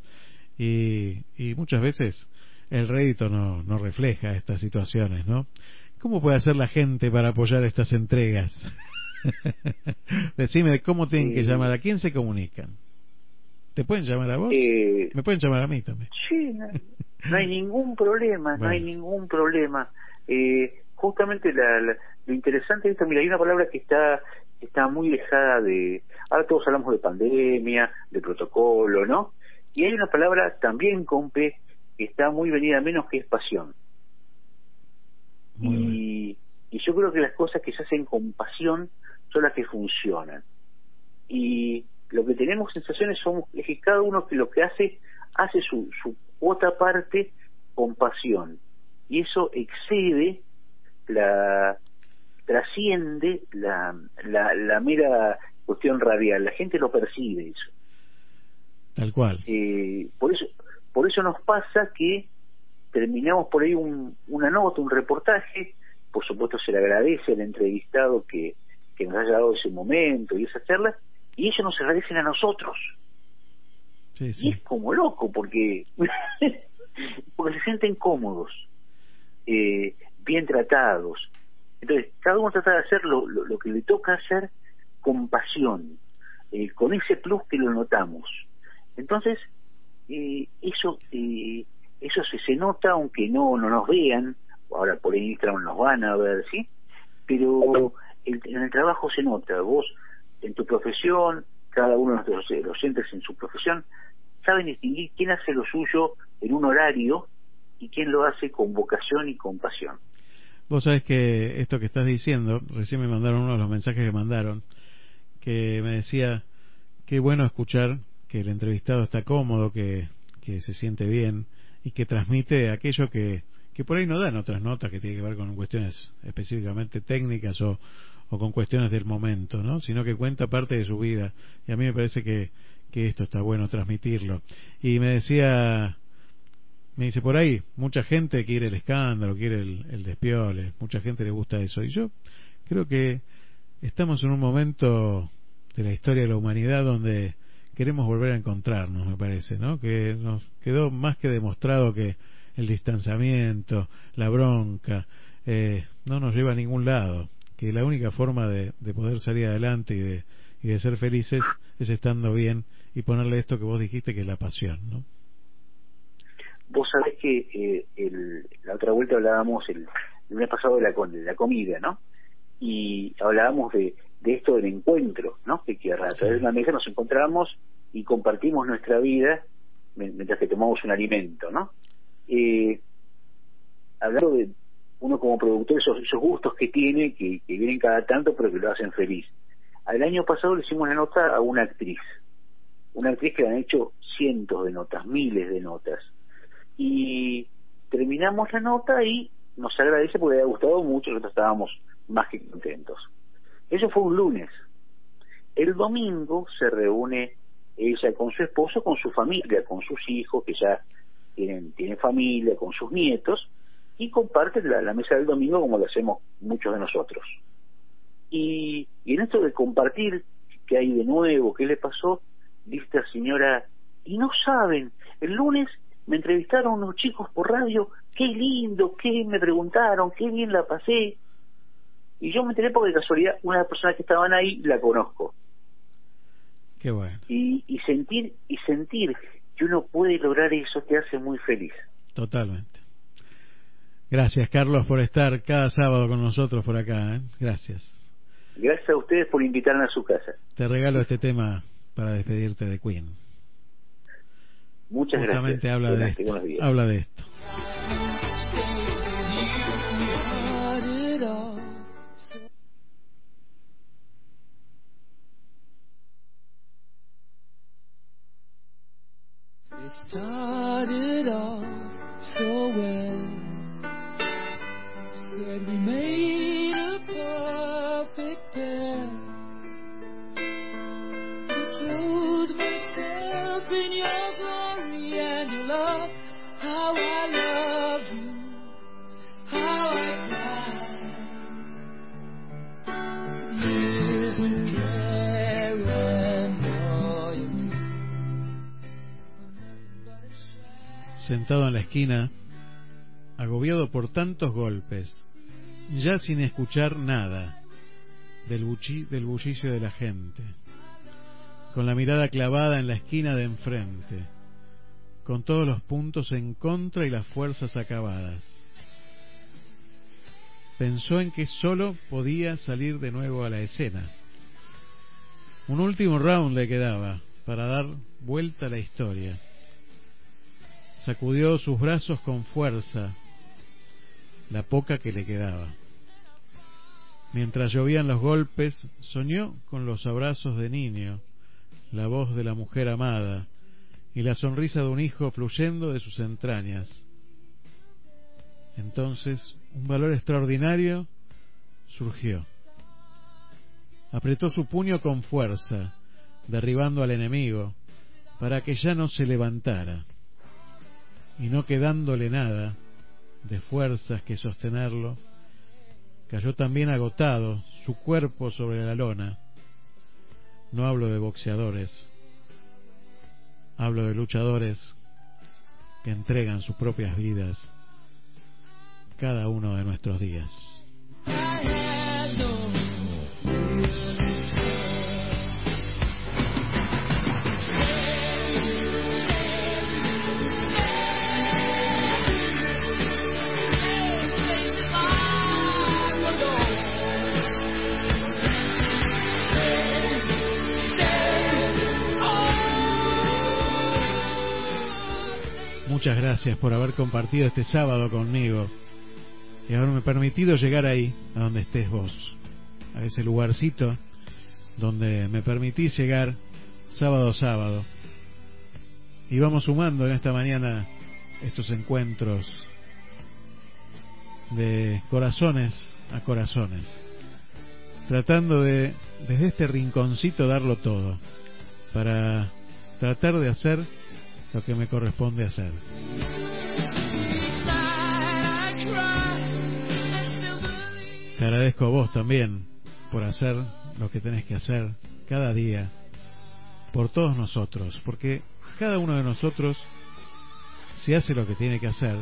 y, y muchas veces el rédito no, no refleja estas situaciones, ¿no? ¿Cómo puede hacer la gente para apoyar estas entregas? Decime cómo tienen que llamar, a quién se comunican. ¿Te pueden llamar a vos? Eh, Me pueden llamar a mí también. Sí, no, no hay ningún problema, no hay ningún problema. Eh, justamente la, la- lo interesante de esto, mira, hay una palabra que está está muy dejada de... Ahora todos hablamos de pandemia, de protocolo, ¿no? Y hay una palabra también, compe, que está muy venida menos, que es pasión. y, y yo creo que las cosas que se hacen con pasión son las que funcionan. Y lo que tenemos sensaciones somos es que cada uno que lo que hace hace su, su cuota parte con pasión y eso excede la trasciende la, la, la mera cuestión radial. La gente lo percibe eso. Tal cual. eh, por eso por eso nos pasa que terminamos por ahí un- una nota un reportaje. Por supuesto se le agradece al entrevistado que, que nos haya dado ese momento y esa charla y ellos nos agradecen a nosotros. Sí, y es como loco porque porque se sienten cómodos eh, bien tratados entonces cada uno trata de hacer lo, que le toca hacer con pasión eh, con ese plus que lo notamos. Entonces eh, eso eh, eso se, se nota aunque no no nos vean ahora por Instagram nos van a ver sí pero el- en el trabajo se nota vos en tu profesión cada uno de nuestros docentes en su profesión saben distinguir quién hace lo suyo en un horario y quién lo hace con vocación y con pasión Vos sabés que esto que estás diciendo, recién me mandaron uno de los mensajes que mandaron, que me decía, qué bueno escuchar que el entrevistado está cómodo, que, que se siente bien y que transmite aquello que, que por ahí no dan otras notas que tienen que ver con cuestiones específicamente técnicas o, o con cuestiones del momento, ¿no? Sino que cuenta parte de su vida. Y a mí me parece que, que esto está bueno transmitirlo. Y me decía, me dice por ahí, mucha gente quiere el escándalo, quiere el, el despiole, mucha gente le gusta eso. Y yo creo que estamos en un momento de la historia de la humanidad donde queremos volver a encontrarnos, me parece, ¿no? Que nos quedó más que demostrado que el distanciamiento, la bronca, eh, no nos lleva a ningún lado. Que la única forma de, de poder salir adelante y de, y de ser felices es estando bien y ponerle esto que vos dijiste que es la pasión, ¿no? Vos sabés que eh, el, la otra vuelta hablábamos el, el lunes pasado de la, de la comida, ¿no? Y hablábamos de, de esto del encuentro, ¿no? Que, que a través de una mesa nos encontramos y compartimos nuestra vida mientras que tomamos un alimento, ¿no? Eh, hablando de uno como productor, esos, esos gustos que tiene, que, que vienen cada tanto, pero que lo hacen feliz. El año pasado le hicimos una nota a una actriz, una actriz que le han hecho cientos de notas, miles de notas. Y terminamos la nota y nos agradece porque le ha gustado mucho, nosotros estábamos más que contentos. Eso fue un lunes. El domingo se reúne ella con su esposo, con su familia, con sus hijos, que ya tienen, tienen familia, con sus nietos, y comparten la, mesa del domingo como lo hacemos muchos de nosotros. Y, y en esto de compartir qué hay de nuevo, qué le pasó, dice esta señora, y no saben, el lunes me entrevistaron unos chicos por radio, qué lindo, qué me preguntaron, qué bien la pasé. Y yo me enteré porque de casualidad una de las personas que estaban ahí la conozco. Qué bueno. Y, y sentir y sentir que uno puede lograr eso te hace muy feliz. Totalmente. Gracias, Carlos, por estar cada sábado con nosotros por acá. ¿eh? Gracias. Gracias a ustedes por invitarme a su casa. Te regalo este tema para despedirte de Queen. Muchas Justamente gracias. habla de esto. días. Habla de esto. It started off so well. Sentado en la esquina, agobiado por tantos golpes, ya sin escuchar nada del, del bullicio de la gente, con la mirada clavada en la esquina de enfrente, con todos los puntos en contra y las fuerzas acabadas. Pensó en que solo podía salir de nuevo a la escena. Un último round le quedaba para dar vuelta a la historia. Sacudió sus brazos con fuerza, la poca que le quedaba. Mientras llovían los golpes, soñó con los abrazos de niño, la voz de la mujer amada y la sonrisa de un hijo fluyendo de sus entrañas. Entonces, un valor extraordinario surgió. Apretó su puño con fuerza, derribando al enemigo, para que ya no se levantara, y no quedándole nada de fuerzas que sostenerlo, cayó también agotado su cuerpo sobre la lona. No hablo de boxeadores, hablo de luchadores que entregan sus propias vidas cada uno de nuestros días. Muchas gracias por haber compartido este sábado conmigo y haberme permitido llegar ahí, a donde estés vos, a ese lugarcito donde me permitís llegar sábado a sábado. Y vamos sumando en esta mañana estos encuentros de corazones a corazones, tratando de desde este rinconcito darlo todo para tratar de hacer lo que me corresponde hacer. Te agradezco a vos también por hacer lo que tenés que hacer cada día por todos nosotros, porque cada uno de nosotros, si hace lo que tiene que hacer,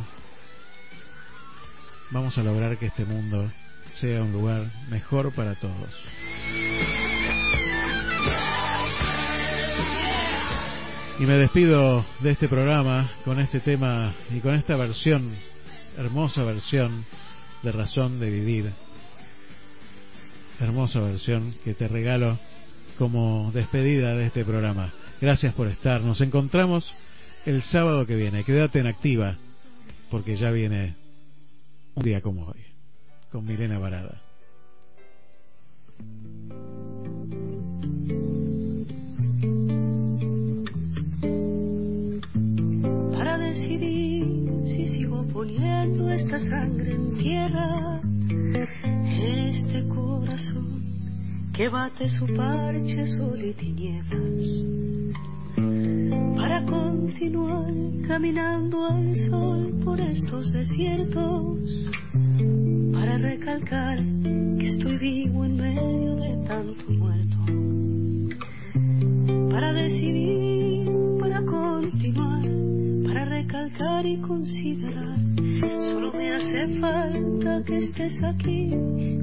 vamos a lograr que este mundo sea un lugar mejor para todos. Y me despido de este programa con este tema y con esta versión, hermosa versión de Razón de Vivir. Hermosa versión que te regalo como despedida de este programa. Gracias por estar. Nos encontramos el sábado que viene. Quédate en activa porque ya viene un día como hoy con Milena Varada. Poniendo esta sangre en tierra, este corazón que bate su parche sol y tinieblas, para continuar caminando al sol por estos desiertos, para recalcar que estoy vivo en medio de tanto muerto, para decidir, para continuar para recalcar y considerar. Solo me hace falta que estés aquí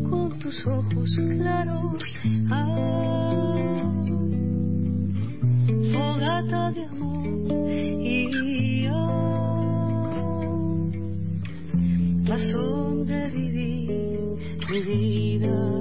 con tus ojos claros. Ah, fogata de amor y ah, razón de vivir mi vida.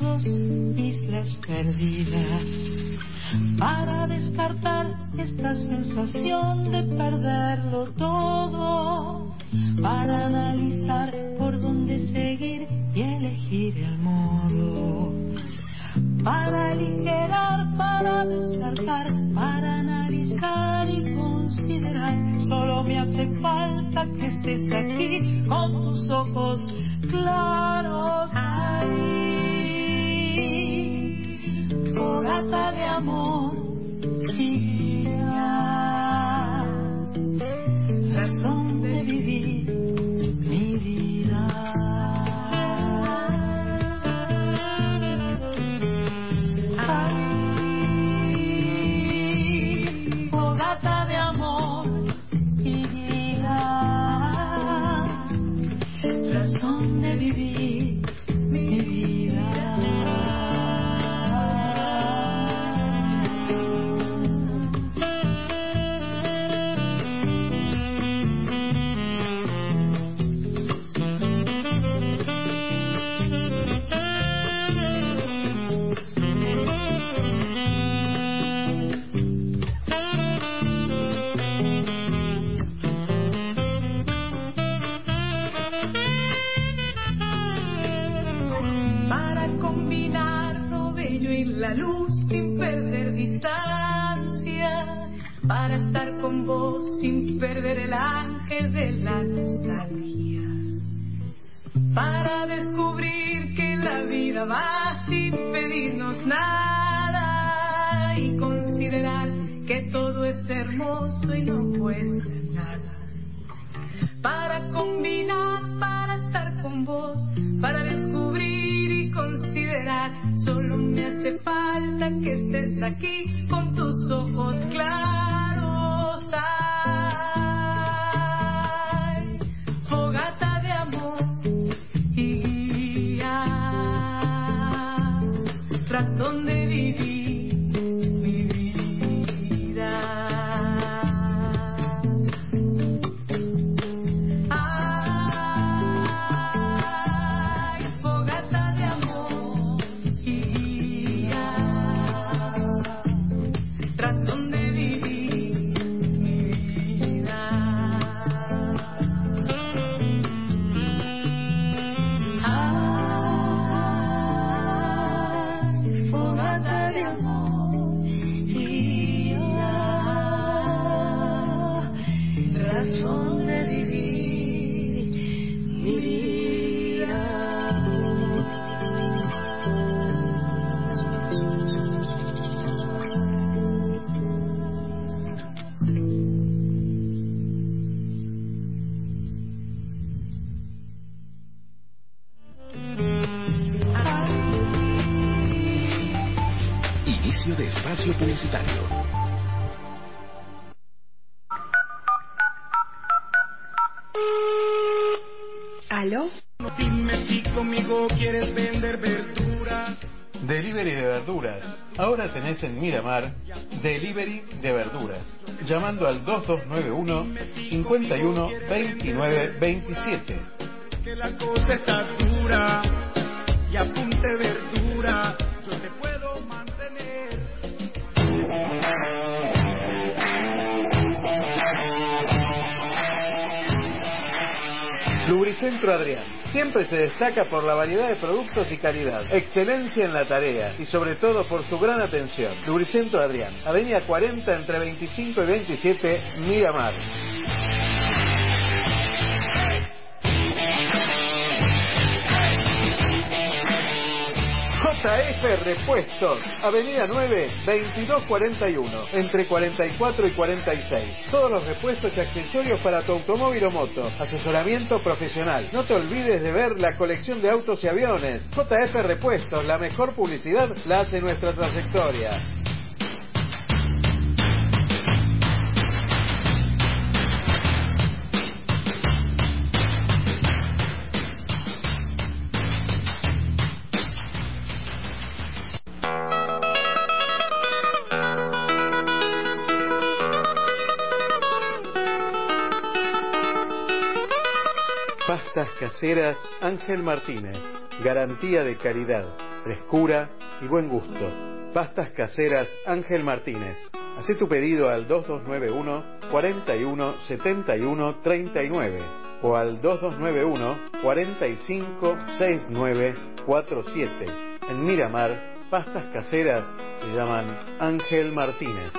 Todos, islas perdidas, para descartar esta sensación de perderlo todo, para analizar por dónde seguir y elegir el modo, para aligerar, para descartar, para analizar y considerar, solo me hace falta que estés aquí con tus ojos claros ahí, fogata de amor y guía, razón de vivir estar con vos sin perder el ángel de la nostalgia, para descubrir que la vida va sin pedirnos nada y considerar que todo es hermoso y no cuesta nada para combinar, para estar con vos, para descubrir y considerar. Solo me hace falta que estés aquí con tus ojos claros. fly. Miramar Delivery de verduras. Llamando al 2291 51 29 27. Siempre se destaca por la variedad de productos y calidad, excelencia en la tarea y sobre todo por su gran atención. Lubricentro Adrián, Avenida 40 entre 25 y 27, Miramar. JF Repuestos, Avenida 9, 2241, entre 44 y 46. Todos los repuestos y accesorios para tu automóvil o moto. Asesoramiento profesional. No te olvides de ver la colección de autos y aviones. JF Repuestos, la mejor publicidad la hace nuestra trayectoria. Caseras Ángel Martínez. Garantía de calidad, frescura y buen gusto. Pastas caseras Ángel Martínez. Haz tu pedido al 2291 41 71 39 o al 2291 45 69 47. En Miramar, pastas caseras se llaman Ángel Martínez.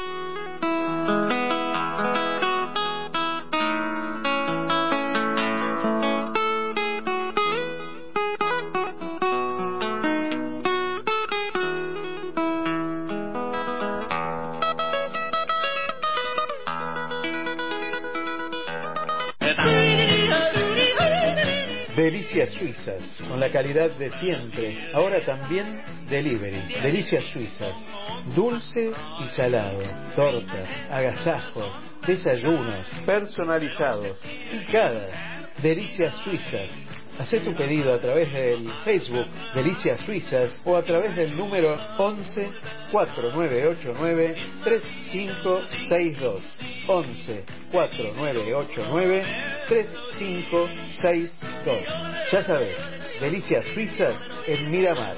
Delicias Suizas, con la calidad de siempre. Ahora también delivery. Delicias Suizas. Dulce y salado. Tortas, agasajos, desayunos, personalizados, picadas. Delicias Suizas. Hacé tu pedido a través del Facebook Delicias Suizas o a través del número 11 4989 3562. 11 4989 3562. Ya sabes, Delicias Suizas en Miramar.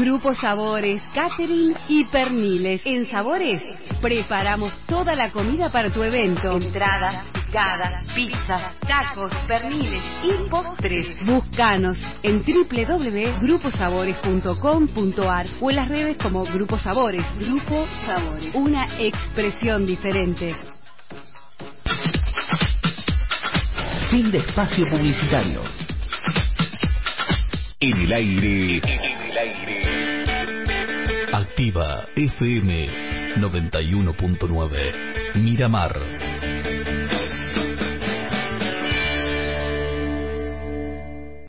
Grupo Sabores, Catering y Perniles. En Sabores preparamos toda la comida para tu evento. Entradas, picadas, pizzas, tacos, perniles y postres. Búscanos en www.gruposabores.com.ar o en las redes como Grupo Sabores. Grupo Sabores, una expresión diferente. Fin de espacio publicitario. En el aire. En el aire. Activa FM 91.9. Miramar.